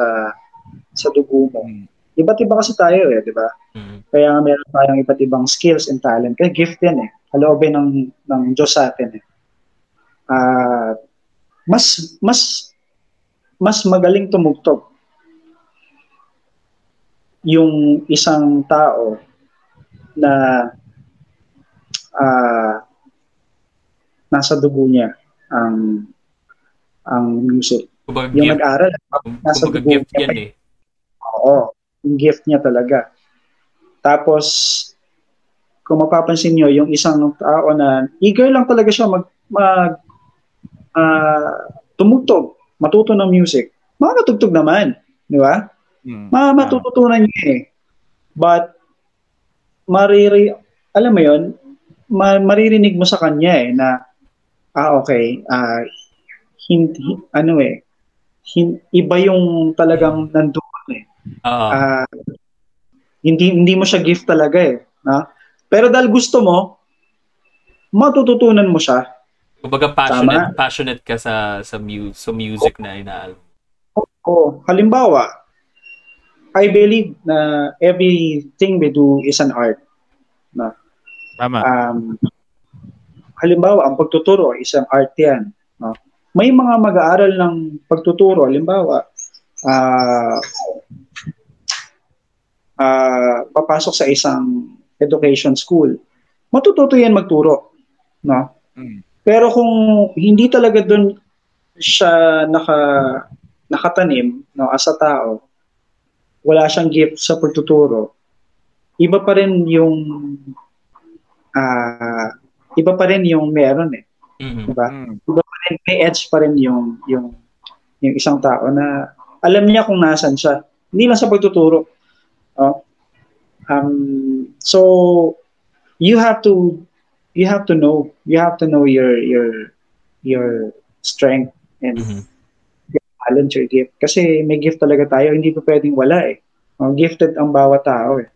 sa dugo mo.
Mm.
Iba't iba kasi tayo eh, di ba?
Mm.
Kaya nga meron tayong iba't ibang skills and talent. Kaya gift din eh. Haloobin ng, ng Diyos sa atin eh. Ah, mas, mas, mas magaling tumugtog yung isang tao na ah, nasa dugo niya ang ang music.
Kumbaga
Yung nag-aral, nasa
kumbaga
dugo
gift
niya.
yan eh.
Oo, yung gift niya talaga. Tapos, kung mapapansin nyo, yung isang tao na eager lang talaga siya mag, mag ah, tumugtog, matuto ng music, makakatugtog naman. Di ba?
Mm.
Ma matututunan niya eh. But, mariri, alam mo yon ma- maririnig mo sa kanya eh na, ah okay, ah, hindi, ano eh, hin- iba yung talagang nandoon
Oo.
Ah, hindi hindi mo siya gift talaga eh. Na? Pero dahil gusto mo, matututunan mo siya.
Kumbaga passionate, passionate ka sa sa, mu- sa music na inaalam.
O, halimbawa, I believe na everything we do is an art. Na,
Tama.
um, halimbawa, ang pagtuturo, isang art yan. No? May mga mag-aaral ng pagtuturo, halimbawa, ah ah, papasok sa isang education school, matututo yan magturo. No?
Mm.
Pero kung hindi talaga doon siya naka nakatanim no as a tao, wala siyang gift sa pagtuturo. Iba pa rin yung ah iba pa rin yung meron eh,
Mhm.
'di ba?
Mm.
May, may edge pa rin yung yung yung isang tao na alam niya kung nasan siya. Hindi lang sa pagtuturo. Oh. Um, so you have to you have to know you have to know your your your strength and
Mhm.
talent your gift kasi may gift talaga tayo hindi pa pwedeng wala eh Oh, gifted ang bawat tao eh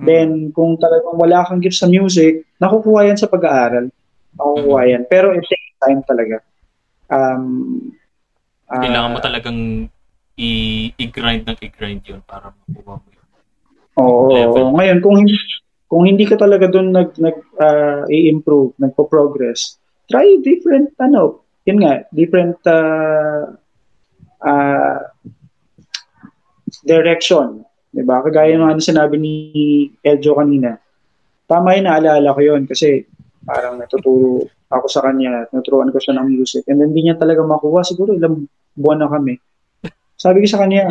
Mm.
then kung talagang wala kang gift sa music nakukuha yan sa pag-aaral nakukuha yan pero it takes time talaga um ah,
Kailangan mo talagang i- i-grind ng i-grind yun para makuha mo yun.
Oo,
level.
ngayon kung hindi kung hindi ka talaga doon nag nag ah, i-improve, nagpo-progress, try different ano, yun nga, different uh, uh, direction, 'di ba? Kagaya ng ano sinabi ni Edjo kanina. Tama yun, naalala ko yun kasi parang natuturo ako sa kanya, naturuan ko siya ng music. And then hindi niya talaga makuha, siguro ilang buwan na kami. Sabi ko sa kanya,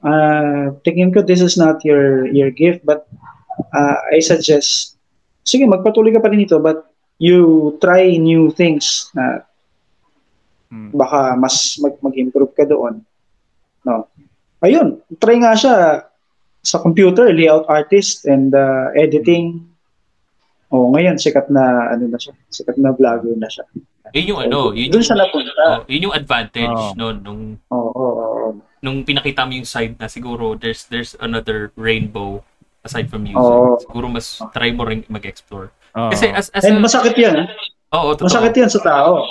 uh, tingin ko this is not your your gift but uh, I suggest sige magpatuloy ka pa rin ito but you try new things na
Mm.
baka mas mag, mag-improve ka doon. No. Ayun try nga siya sa computer layout artist and uh, editing. Oh ngayon sikat na ano na siya sikat na vlogger na siya
Yun yung ano, yun
doon
yung,
siya napunta
oh, yun yung advantage
Oo.
no nung
oo oo oo.
nung pinakita mo yung side na siguro there's there's another rainbow aside from music.
Oo.
Siguro mas try mo rin mag-explore.
Oo.
Kasi as as
and
a,
masakit yan ah.
Oo, totoo.
Masakit yan sa tao.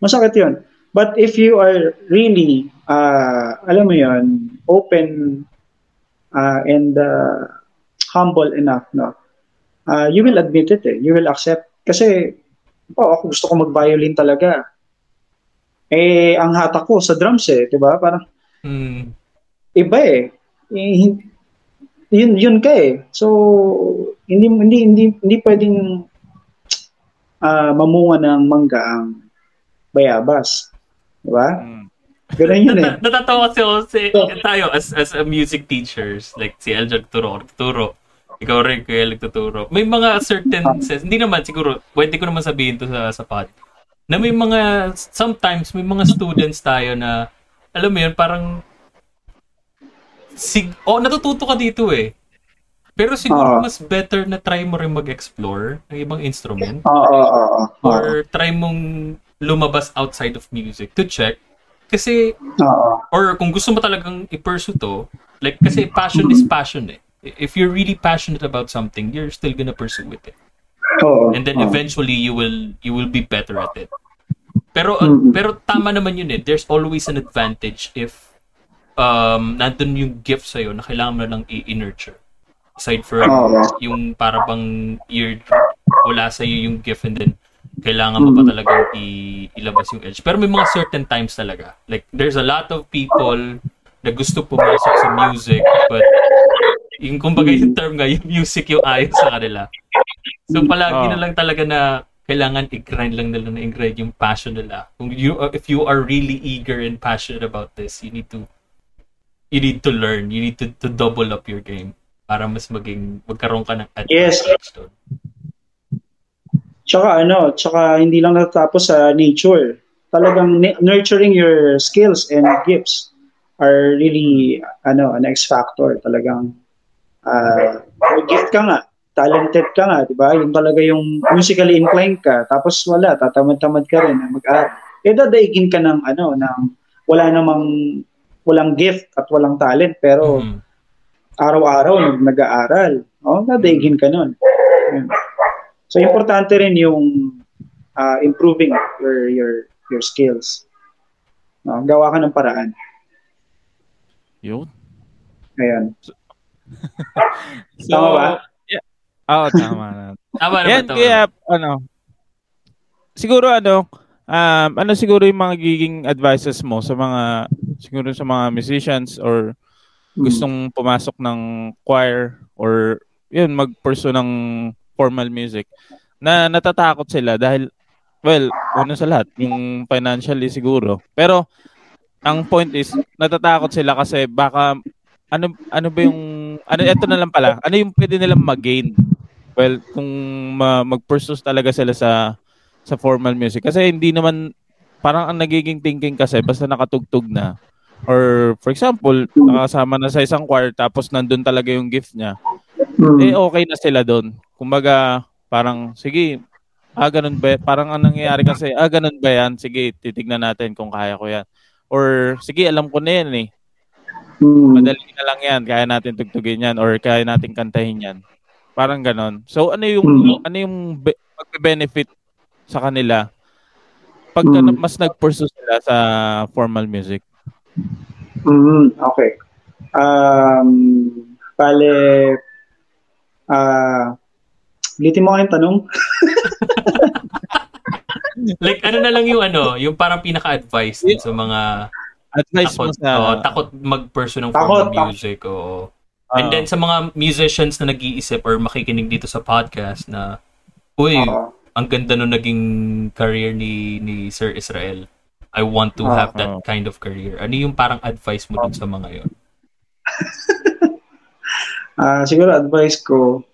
Masakit yun. But if you are really, uh, alam mo yun, open uh, and uh, humble enough, no? Uh, you will admit it eh. You will accept. Kasi, oh, ako gusto ko mag-violin talaga. Eh, ang hatak ko sa drums eh, di ba? Parang
Mm,
iba eh. eh yun, yun ka eh. So, hindi, hindi, hindi, hindi pwedeng ah, mamunga ng mangga ang bayabas. Di ba?
Mm.
Ganun yun eh.
Nat- natatawa si, tayo as as a music teachers, like si El nagturo, nagtuturo. Ikaw rin, Kuya, nagtuturo. May mga certain sense, hindi naman siguro, pwede ko naman sabihin to sa, sa pod, na may mga, sometimes may mga students tayo na, alam mo yun, parang, sig oh, natututo ka dito eh. Pero siguro
Oo.
mas better na try mo rin mag-explore ng ibang instrument
Oo, oo, oo. Oo.
or try mong lumabas outside of music to check. Kasi
Oo.
or kung gusto mo talagang i-pursue to, like, kasi passion is passion eh. If you're really passionate about something, you're still gonna pursue it eh.
Oo.
And then
Oo.
eventually, you will you will be better at it. Pero
Mhm.
pero tama naman yun eh. There's always an advantage if um nandun yung gift sa'yo na kailangan mo lang i-nurture. Aside from
Oo.
yung para bang you're, wala sa'yo yung gift and then kailangan mo pa talagang i- ilabas yung edge. Pero may mga certain times talaga. Like, there's a lot of people na gusto pumasok sa music but yung kumbaga yung term nga, yung music yung ayon sa kanila. So palagi
Oo.
na lang talaga na kailangan i-grind lang nila na i-grind yung passion nila. Kung you, uh, if you are really eager and passionate about this, you need to you need to learn. You need to, to double up your game. para mas maging magkaroon ka ng
Yes.
advantage doon.
Tsaka ano, tsaka hindi lang natatapos sa nature. Talagang nurturing your skills and gifts are really ano, an X factor. Talagang uh, gift ka nga, talented ka nga, di ba? Yung talaga yung musically inclined ka, tapos wala, tatamad-tamad ka rin na mag-aaral. Eh, dadaigin ka ng ano, ng wala namang walang gift at walang talent, pero
Mhm.
araw-araw nag nag-aaral. Oh, dadaigin ka. Yun. So importante rin yung ah, improving your your your skills. No, gawa ka ng paraan.
Yun.
Ayan.
So,
Tama ba?
Yeah. Oo, tama na.
Tama naman,
Yan,
tama
kaya, ano, siguro ano, um, ano siguro yung mga giging advices mo sa mga, siguro sa mga musicians or
Hmm.
gustong pumasok ng choir or yun, mag-pursue ng formal music na natatakot sila dahil, well, una sa lahat, yung financially siguro. Pero, ang point is, natatakot sila kasi baka, ano, ano ba yung, ano, eto na lang pala, ano yung pwede nilang mag-gain? Well, kung ma- mag-pursue talaga sila sa sa formal music. Kasi hindi naman, parang ang nagiging thinking kasi, basta nakatugtog na, or for example, nakasama na sa isang choir, tapos nandun talaga yung gift niya,
Mm.
eh okay na sila doon. Kumbaga, parang, sige, ah, ganun ba? Parang ang nangyayari kasi, ah, ganun ba yan? Sige, titignan natin kung kaya ko yan. Or, sige, alam ko na yan eh.
Mm.
Madali na lang yan. Kaya natin tugtugin yan or kaya natin kantahin yan. Parang ganon. So, ano yung,
Mm.
ano yung be- magbe-benefit sa kanila pagka
Mm.
na- mas nag-pursue sila sa formal music?
Mm, okay. Um, bale, ah, ulitin mo nga yung tanong.
Like, ano na lang yung ano, yung parang pinaka-advice dun sa mga
Advice mo
takot,
sa...
oo, takot mag-pursue ng
Takot,
formal
takot.
music. Oo.
Ah,
And then sa mga musicians na nag-iisip or makikinig dito sa podcast na, uy,
Oo.
ang ganda no naging career ni ni Sir Israel. I want to
Ah,
have that kind of career. Ano yung parang advice mo dun sa mga yon?
Ah, siguro advice ko,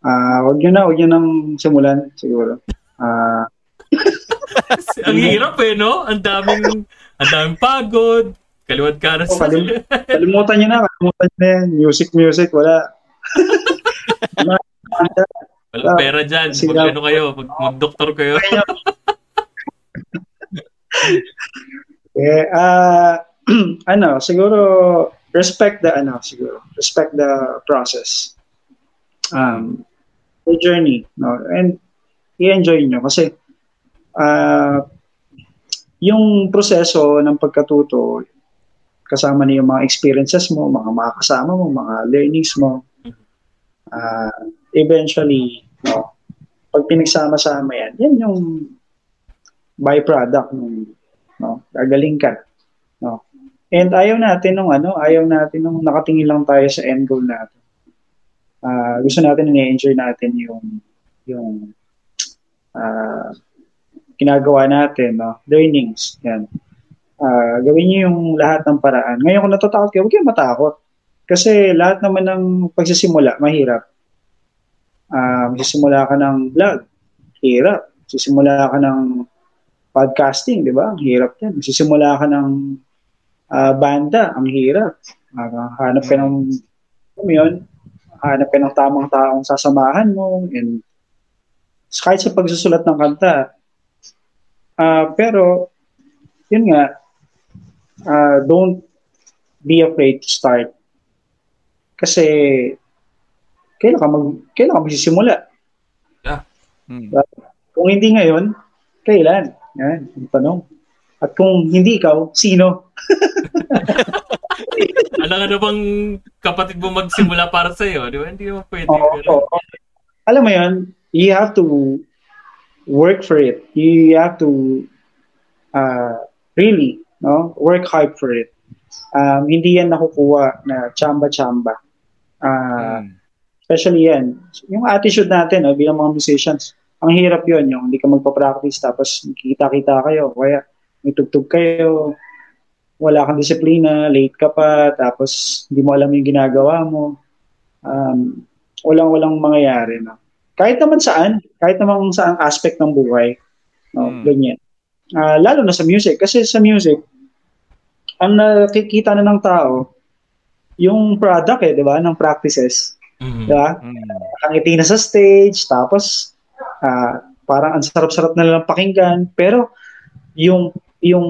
ah, wag nyo na, wag nyo nang simulan, siguro. Ah,
ang hirap eh, no? Ang daming, ang daming pagod. Kaliwat ka na
Oh,
sa...
kalim- kalimutan nyo na, kalimutan nyo na yan. Music, music, wala.
Walang pera dyan. Mag, ano kayo, mag, mag-doktor kayo.
Eh, ah, ano, siguro, respect the, ano, siguro, respect the process. Um, the journey, no? And, i-enjoy nyo kasi, ah, yung proseso ng pagkatuto, kasama na yung mga experiences mo, mga makakasama mo, mga learnings mo, ah, eventually, no, pag pinagsama-sama yan, yan yung byproduct ng no? Gagaling ka, no? And ayaw natin nung ano, ayaw natin nung nakatingin lang tayo sa end goal natin. Ah, gusto natin na enjoy natin yung yung ah ginagawa natin, no? Learnings, yan. Ah, gawin niyo yung lahat ng paraan. Ngayon kung natatakot kayo, huwag kayong matakot. Kasi lahat naman ng pagsisimula, mahirap. Ah, magsisimula ka ng vlog, hirap. Magsisimula ka ng podcasting, di ba? Ang hirap yan. Magsisimula ka ng ah, banda, ang hirap. Uh, hanap ka ng, mo yun, hanap ka ng tamang taong sasamahan mo, and kahit sa pagsusulat ng kanta. Ah, pero, yun nga, ah, don't be afraid to start. Kasi, kailan ka, mag, kailan ka magsisimula?
Hmm.
Kung hindi ngayon, kailan? Yan, ang tanong. At kung hindi ikaw, sino?
Alam ka na bang kapatid mo magsimula para sa'yo? Di ba? Hindi mo pwede.
Oo,
pero-
oo. Alam mo yun, you have to work for it. You have to uh, really no work hard for it. Um, hindi yan nakukuha na chamba-chamba. Uh,
Hmm.
Especially yan. Yung attitude natin no, bilang mga musicians, ang hirap yon yung hindi ka magpa-practice tapos kita-kita kayo. Kaya may tugtog kayo, wala kang disiplina, late ka pa, tapos hindi mo alam yung ginagawa mo. um, walang-walang mangyayari. No? Kahit naman saan, kahit naman saang aspect ng buhay, no?
Mm.
ganyan. Ah, lalo na sa music. Kasi sa music, ang nakikita na ng tao, yung product eh, di ba, ng practices.
Mhm.
Di ba?
Mm.
Nakangiti na sa stage, tapos ah, parang ang sarap-sarap na nilang pakinggan, pero yung yung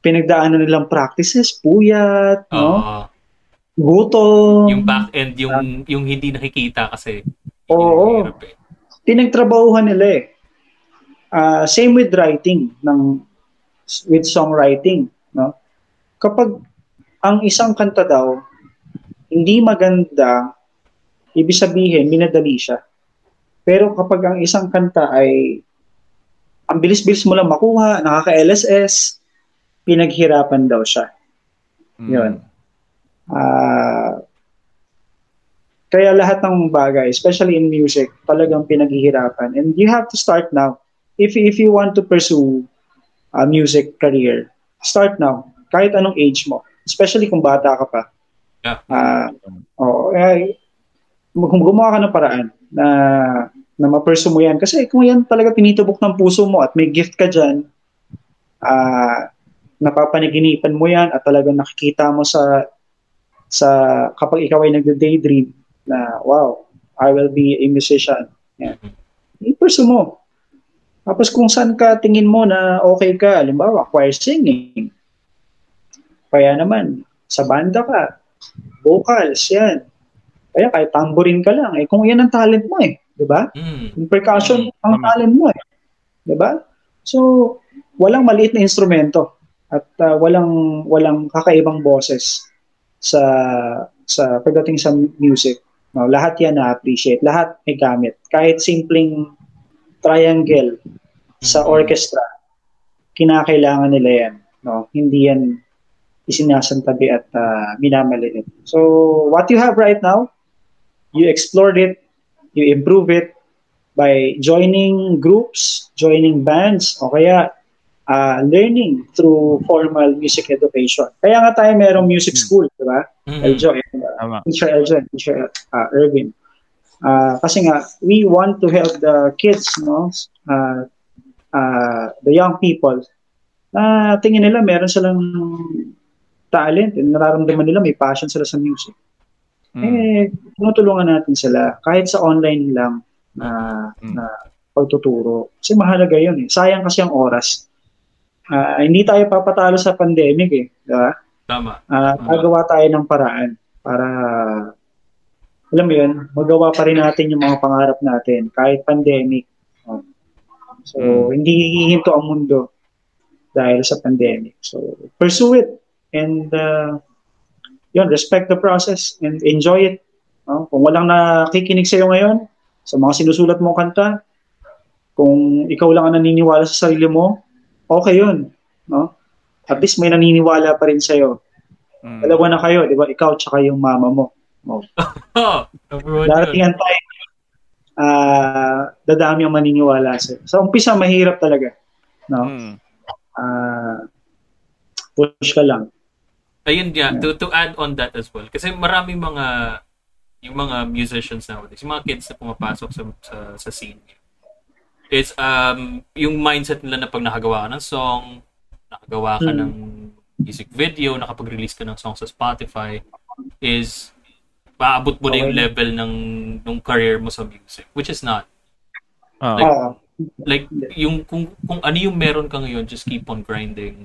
pinagdaanan nilang practices, puyat, no?
Oo.
gutom,
yung back end, yung, yung hindi nakikita kasi.
Oo.
Hirap eh.
pinagtrabahuhan nila eh. Ah, same with writing, ng, with songwriting, no? Kapag ang isang kanta daw, hindi maganda, ibig sabihin, minadali siya. Pero kapag ang isang kanta ay ang bilis-bilis mo lang makuha, nakaka-LSS, pinaghirapan daw siya.
Mm.
Yun. Ah, kaya lahat ng bagay, especially in music, talagang pinaghihirapan. And you have to start now. If if you want to pursue a music career, start now. Kahit anong age mo. Especially kung bata ka pa.
Yeah.
Ah, oo, eh, gumawa ka ng paraan na na ma-pursue mo yan. Kasi kung yan talaga tinitubok ng puso mo at may gift ka dyan, ah, napapanaginipan mo yan at talagang nakikita mo sa sa kapag ikaw ay nagde-daydream na wow, I will be a musician. Yan. I-pursue mo. Tapos kung saan ka tingin mo na okay ka, halimbawa, choir singing. Kaya naman, sa banda ka, vocals, yan. Kaya kahit tambourine ka lang, eh kung yan ang talent mo eh, di ba?
Mm.
Yung percussion, ang
Tama.
talent mo eh. Di ba? So, walang maliit na instrumento at uh, walang walang kakaibang boses sa sa pagdating sa music. No, lahat 'yan na-appreciate. Lahat may gamit. Kahit simpleng triangle sa
Mhm.
orchestra, kinakailangan nila 'yan. No, hindi 'yan isinasantabi at uh, minamaliit. So, what you have right now, you explored it, you improve it by joining groups, joining bands, o kaya uh, learning through formal music education. Kaya nga tayo merong music school, di ba?
Mhm.
And, uh,
Tama.
teacher and teacher uh, Irvin. Uh, kasi nga, we want to help the kids, no? Uh, uh, the young people, na tingin nila meron silang talent, and nararamdaman nila may passion sila sa music
Mm.
eh, tinutulungan natin sila kahit sa online lang na,
Mm.
na pagtuturo. Kasi mahalaga yun eh. Sayang kasi ang oras. Ah, hindi tayo papatalo sa pandemic eh. Di ba?
Tama.
Ah,
Mm.
gagawa tayo ng paraan para alam mo yun, magawa pa rin natin yung mga pangarap natin kahit pandemic. Oh. So,
Mm.
hindi hihinto ang mundo dahil sa pandemic. So, pursue it and uh, yun, respect the process and enjoy it. No? Kung walang nakikinig sa'yo ngayon, sa mga sinusulat mong kanta, kung ikaw lang ang naniniwala sa sarili mo, okay yun. No? At least may naniniwala pa rin sa'yo.
Mm.
Dalawa na kayo, di ba? Ikaw tsaka yung mama mo.
Oh, number one
Darating time, ah, dadami ang maniniwala sa'yo. Sa umpisa, mahirap talaga. No?
Mm.
Ah, push ka lang.
Ayun nga, to, to add on that as well. Kasi marami mga yung mga musicians nowadays, yung mga kids na pumapasok sa sa, sa scene. It's um yung mindset nila na pag nakagawa ka ng song, nakagawa ka
Mm.
ng music video, nakapag-release ka ng song sa Spotify is paabot mo na yung level ng ng career mo sa music, which is not.
Ah.
Like. Like yung kung kung ano yung meron ka ngayon, just keep on grinding.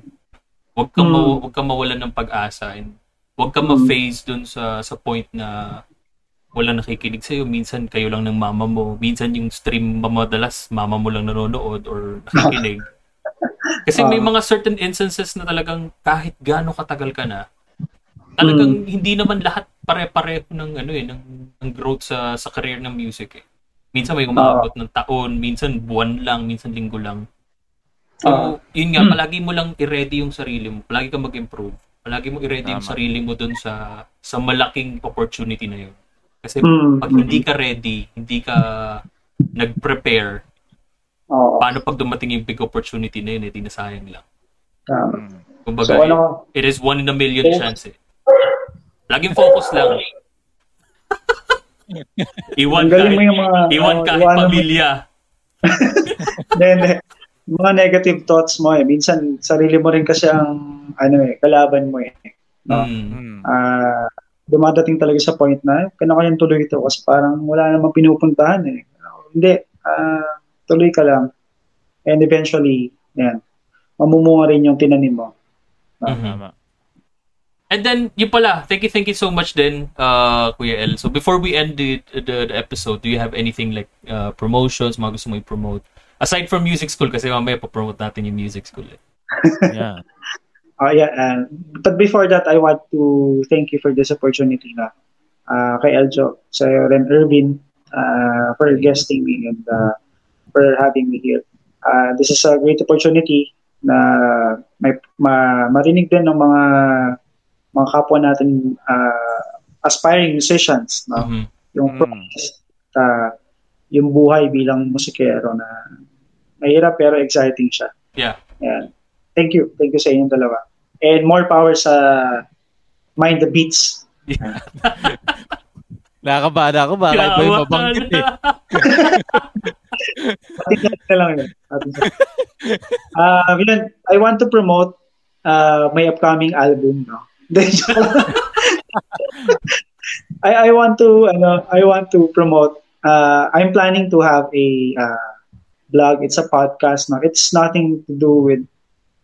Huwag ka
Mm.
ma- huwag ka mawalan ng pag-asa and huwag ka
Mm.
ma-phase dun sa sa point na wala nakikinig sa'yo. Minsan kayo lang ng mama mo. Minsan yung stream mo madalas, mama mo lang nanonood or nakikinig. Kasi may
Ah.
mga certain instances na talagang kahit gaano katagal ka na, talagang hindi naman lahat pare-pareho ng ano eh ng, ng growth sa sa career ng music eh. Minsan may umaabot ng taon, minsan buwan lang, minsan linggo lang. So,
Ah.
yun nga,
Hmm.
palagi mo lang i-ready yung sarili mo. Palagi ka mag-improve. Palagi mo i-ready yung
Tama.
sarili mo dun sa sa malaking opportunity na yun. Kasi
Mm.
pag hindi ka ready, hindi ka nag-prepare,
Oo.
paano pag dumating yung big opportunity na yun, eh, di nasayang lang.
Tama.
Mm.
Kumbaga,
So, ano,
it is one in a million
Oh.
chance eh. Laging focus lang. Iwan
mo
kahit,
yung mga...
iwan kahit
iwanan mo-
pamilya.
Hindi, hindi. Mga negative thoughts mo eh. Minsan, sarili mo rin kasi ang, ano eh, kalaban mo eh. No?
Mm.
Ah, dumadating talaga sa point na, kaya kayang tuloy ito kasi parang wala namang pinupuntahan eh. Hindi, ah, tuloy ka lang. And eventually, yan, mamumunga rin yung tinanim mo.
Mhm.
Tama.
And then, yun pala, thank you, thank you so much din, uh, Kuya El. So, before we end the, the, the episode, do you have anything like uh, promotions, mga gusto mo i-promote? Aside from music school, kasi mamaya pa-promote natin yung music school. Eh.
Yeah.
Ah, yeah, and but before that, I want to thank you for this opportunity na uh, kay Eljo, sa Ren Irvin, uh, for guesting me and uh, for having me here. Uh, this is a great opportunity na may ma, marinig din ng mga mga kapwa natin uh, aspiring musicians, no?
Mhm.
Yung
Mm.
process, uh, yung buhay bilang musikero na mahirap pero exciting siya.
Yeah.
Ayan. Thank you. Thank you sa inyong dalawa. And more power sa Mind the Beats.
Nakakabada ako, baka iba yung
Yawa
mabanggit eh.
Atin na lang yun. Atin. Uh, yun, I want to promote uh, my upcoming album. No? I, I want to ano, I want to promote uh, I'm planning to have a uh, blog. It's a podcast. No? It's nothing to do with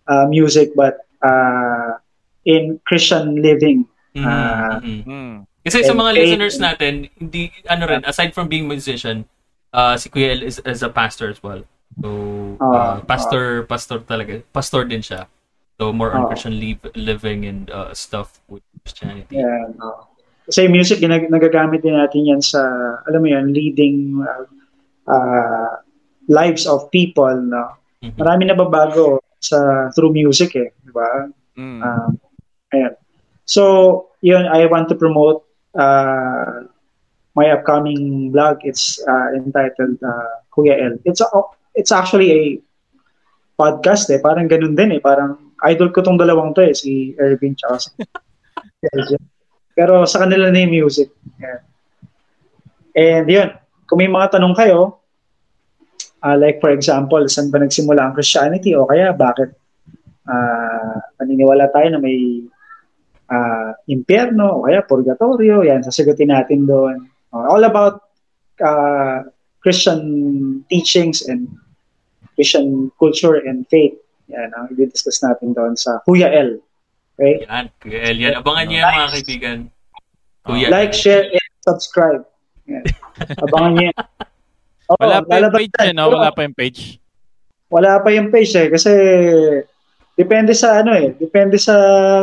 uh, music but uh, in Christian living.
Mhm,
Ah.
mhm.
Mm.
Kasi sa
And-
mga
and-
listeners natin, hindi, ano rin, aside from being musician, uh, si Kuya El is, is a pastor as well. So, uh, pastor, pastor talaga. Pastor din siya. So, more on. Christian liv- living and uh, stuff with Christianity.
Yeah, no. Kasi music, ginag- nagagamit din natin yan sa, alam mo yan, leading uh, uh, lives of people. No?
Mhm.
Marami na babago sa through music eh, di ba?
Mm.
Um, ayan. So, yun, I want to promote uh, my upcoming blog. It's uh, entitled uh, Kuya L. It's a, it's actually a podcast eh. Parang ganun din eh. Parang idol ko tong dalawang to eh. Si Ervin tsaka si Elgin. Pero sa kanila na yung music. Ayan. And yun, kung may mga tanong kayo, uh, like for example, saan ba nagsimula ang Christianity o kaya bakit ah paniniwala tayo na may ah, impyerno o kaya purgatorio, yan, sasagutin natin doon. Uh, all about uh, Christian teachings and Christian culture and faith. Yan, ang i-discuss natin doon sa Kuya L. Okay?
Yan, Kuya El. Yan, abangan niyo yan mga kaibigan. Kuya
Like,
El.
share, and subscribe. Yan. Abangan niyo. yan. Oo,
Wala pa yung page
yan.
eh, no? Wala pa yung page.
Wala pa yung page eh kasi depende sa ano eh, depende sa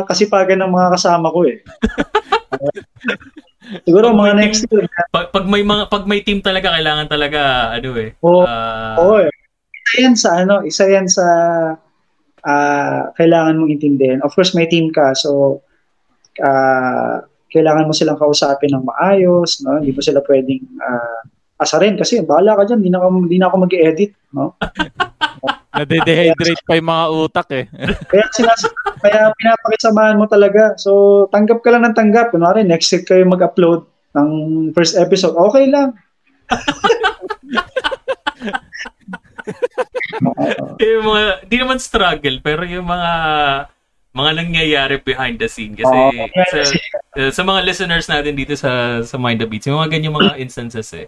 kasipagan ng mga kasama ko eh. Siguro mga next year.
Pag, pag may mga pag may team talaga kailangan talaga ano eh.
Oo.
ah,
Oo eh. Isa yan sa ano, isa yan sa ah, kailangan mong intindihin. Of course may team ka so ah, kailangan mo silang kausapin ng maayos, no? Hindi mo sila pwedeng ah, asarin kasi bahala ka diyan, hindi na ako hindi na ako mag-edit, no?
Nade-dehydrate pa yung mga utak eh.
Kaya sinas kaya pinapakisamahan mo talaga. So, tanggap ka lang ng tanggap. Kunwari, next week kayo mag-upload ng first episode. Okay lang.
yung mga, di naman struggle, pero yung mga mga nangyayari behind the scene kasi
Oo,
sa, uh, sa mga listeners natin dito sa sa Mind the Beats, yung mga ganyan mga instances eh.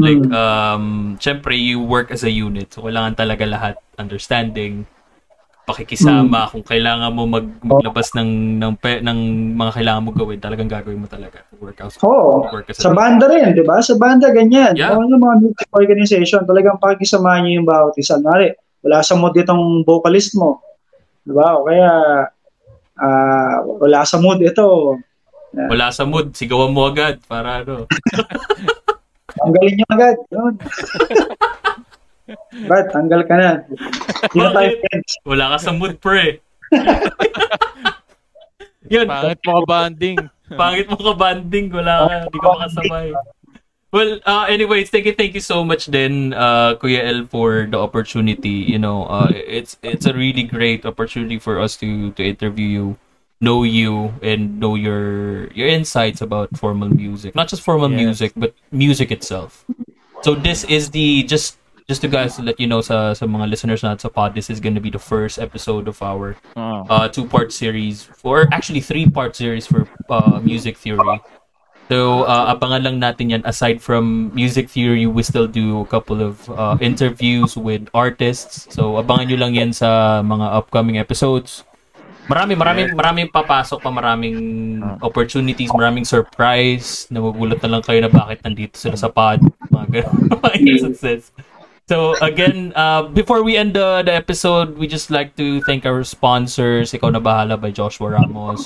Like
Mm.
um syempre you work as a unit. So kailangan talaga lahat understanding, pakikisama kung kailangan mo mag, maglabas ng ng pe, ng mga kailangan mo gawin, talagang gagawin mo talaga. Workouts.
Oo.
Work as
Sa
a
banda rin, di ba? Sa banda, ganyan.
Yeah.
Yeah. yung mga music organization, talagang pakikisamahan niyo yung bawat isa. Kunwari, wala sa mood itong vocalist mo. Di ba? O kaya, ah, wala sa mood ito.
Wala sa mood, sigawan mo agad para ano.
Tanggalin niyo agad. Yun. Brad, tanggal ka na. Hindi na tayo
Bakit?
friends.
Wala ka sa mood, pre. Yun,
Pangit mo ka banding.
pangit mo ka banding, wala ka, hindi ka makasabay. Well, uh, anyways, thank you, thank you so much then, uh, Kuya El, for the opportunity. You know, uh, it's it's a really great opportunity for us to to interview you. Know you and know your your insights about formal music. Not just formal
Yes.
music, but music itself. So this is the just just to guys to let you know sa sa mga listeners natin sa pod, this is going to be the first episode of our
Oo.
uh, two-part series for actually three-part series for uh, music theory. So uh, abangan lang natin yan. Aside from music theory, we still do a couple of uh, interviews with artists. So abangan nyo lang yan sa mga upcoming episodes. Marami, marami, maraming papasok pa, maraming opportunities, maraming surprise. Nagugulat na lang kayo na bakit nandito sila sa pod. Mga ganun. So again, uh, before we end the, the episode, we just like to thank our sponsors. Ikaw na bahala by Joshua Ramos.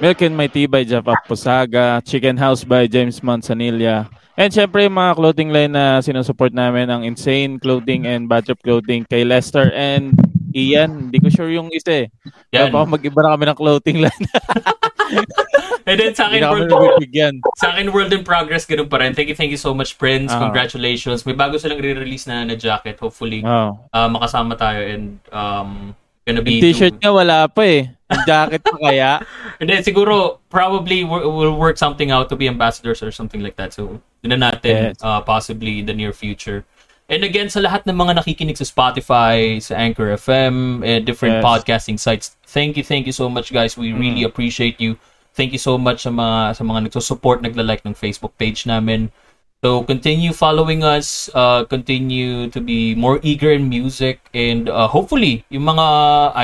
Milk and My Tea by Jeff Aposaga, Chicken House by James Manzanilla, and syempre yung mga clothing line na sinusupport namin ang Insane Clothing and Batch of Clothing kay Lester and Ian. Hindi ko sure yung isa eh.
Yan.
Baka mag-iba na kami ng clothing line.
And then sa akin, world,
nabibigyan.
sa akin, World in Progress, ganun pa rin. Thank you, thank you so much, Prince.
Ah.
Congratulations. May bago silang re-release na, na jacket. Hopefully,
Oh.
uh, makasama tayo and um, gonna be...
Yung t-shirt niya wala pa eh. Yung jacket pa kaya.
And then siguro, probably we'll, we'll work something out to be ambassadors or something like that. So, yun na natin,
Yes.
uh, possibly in the near future. And again, sa lahat ng mga nakikinig sa Spotify, sa Anchor FM, and different
Yes.
podcasting sites, thank you, thank you so much, guys. We really appreciate you. Thank you so much sa mga, sa mga nagsusupport, nagla-like ng Facebook page namin. So, continue following us, uh, continue to be more eager in music, and uh, hopefully, yung mga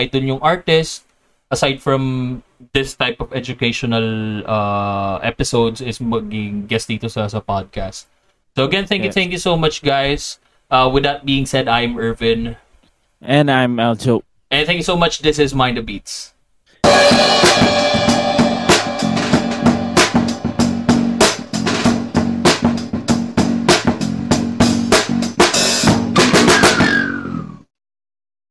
idol yung artist, aside from this type of educational uh, episodes, is maging guest dito sa, sa podcast. So again, thank you,
Yes.
thank you so much, guys. Uh, with that being said, I'm Irvin.
And I'm Aljo.
And thank you so much. This is Mind the Beats.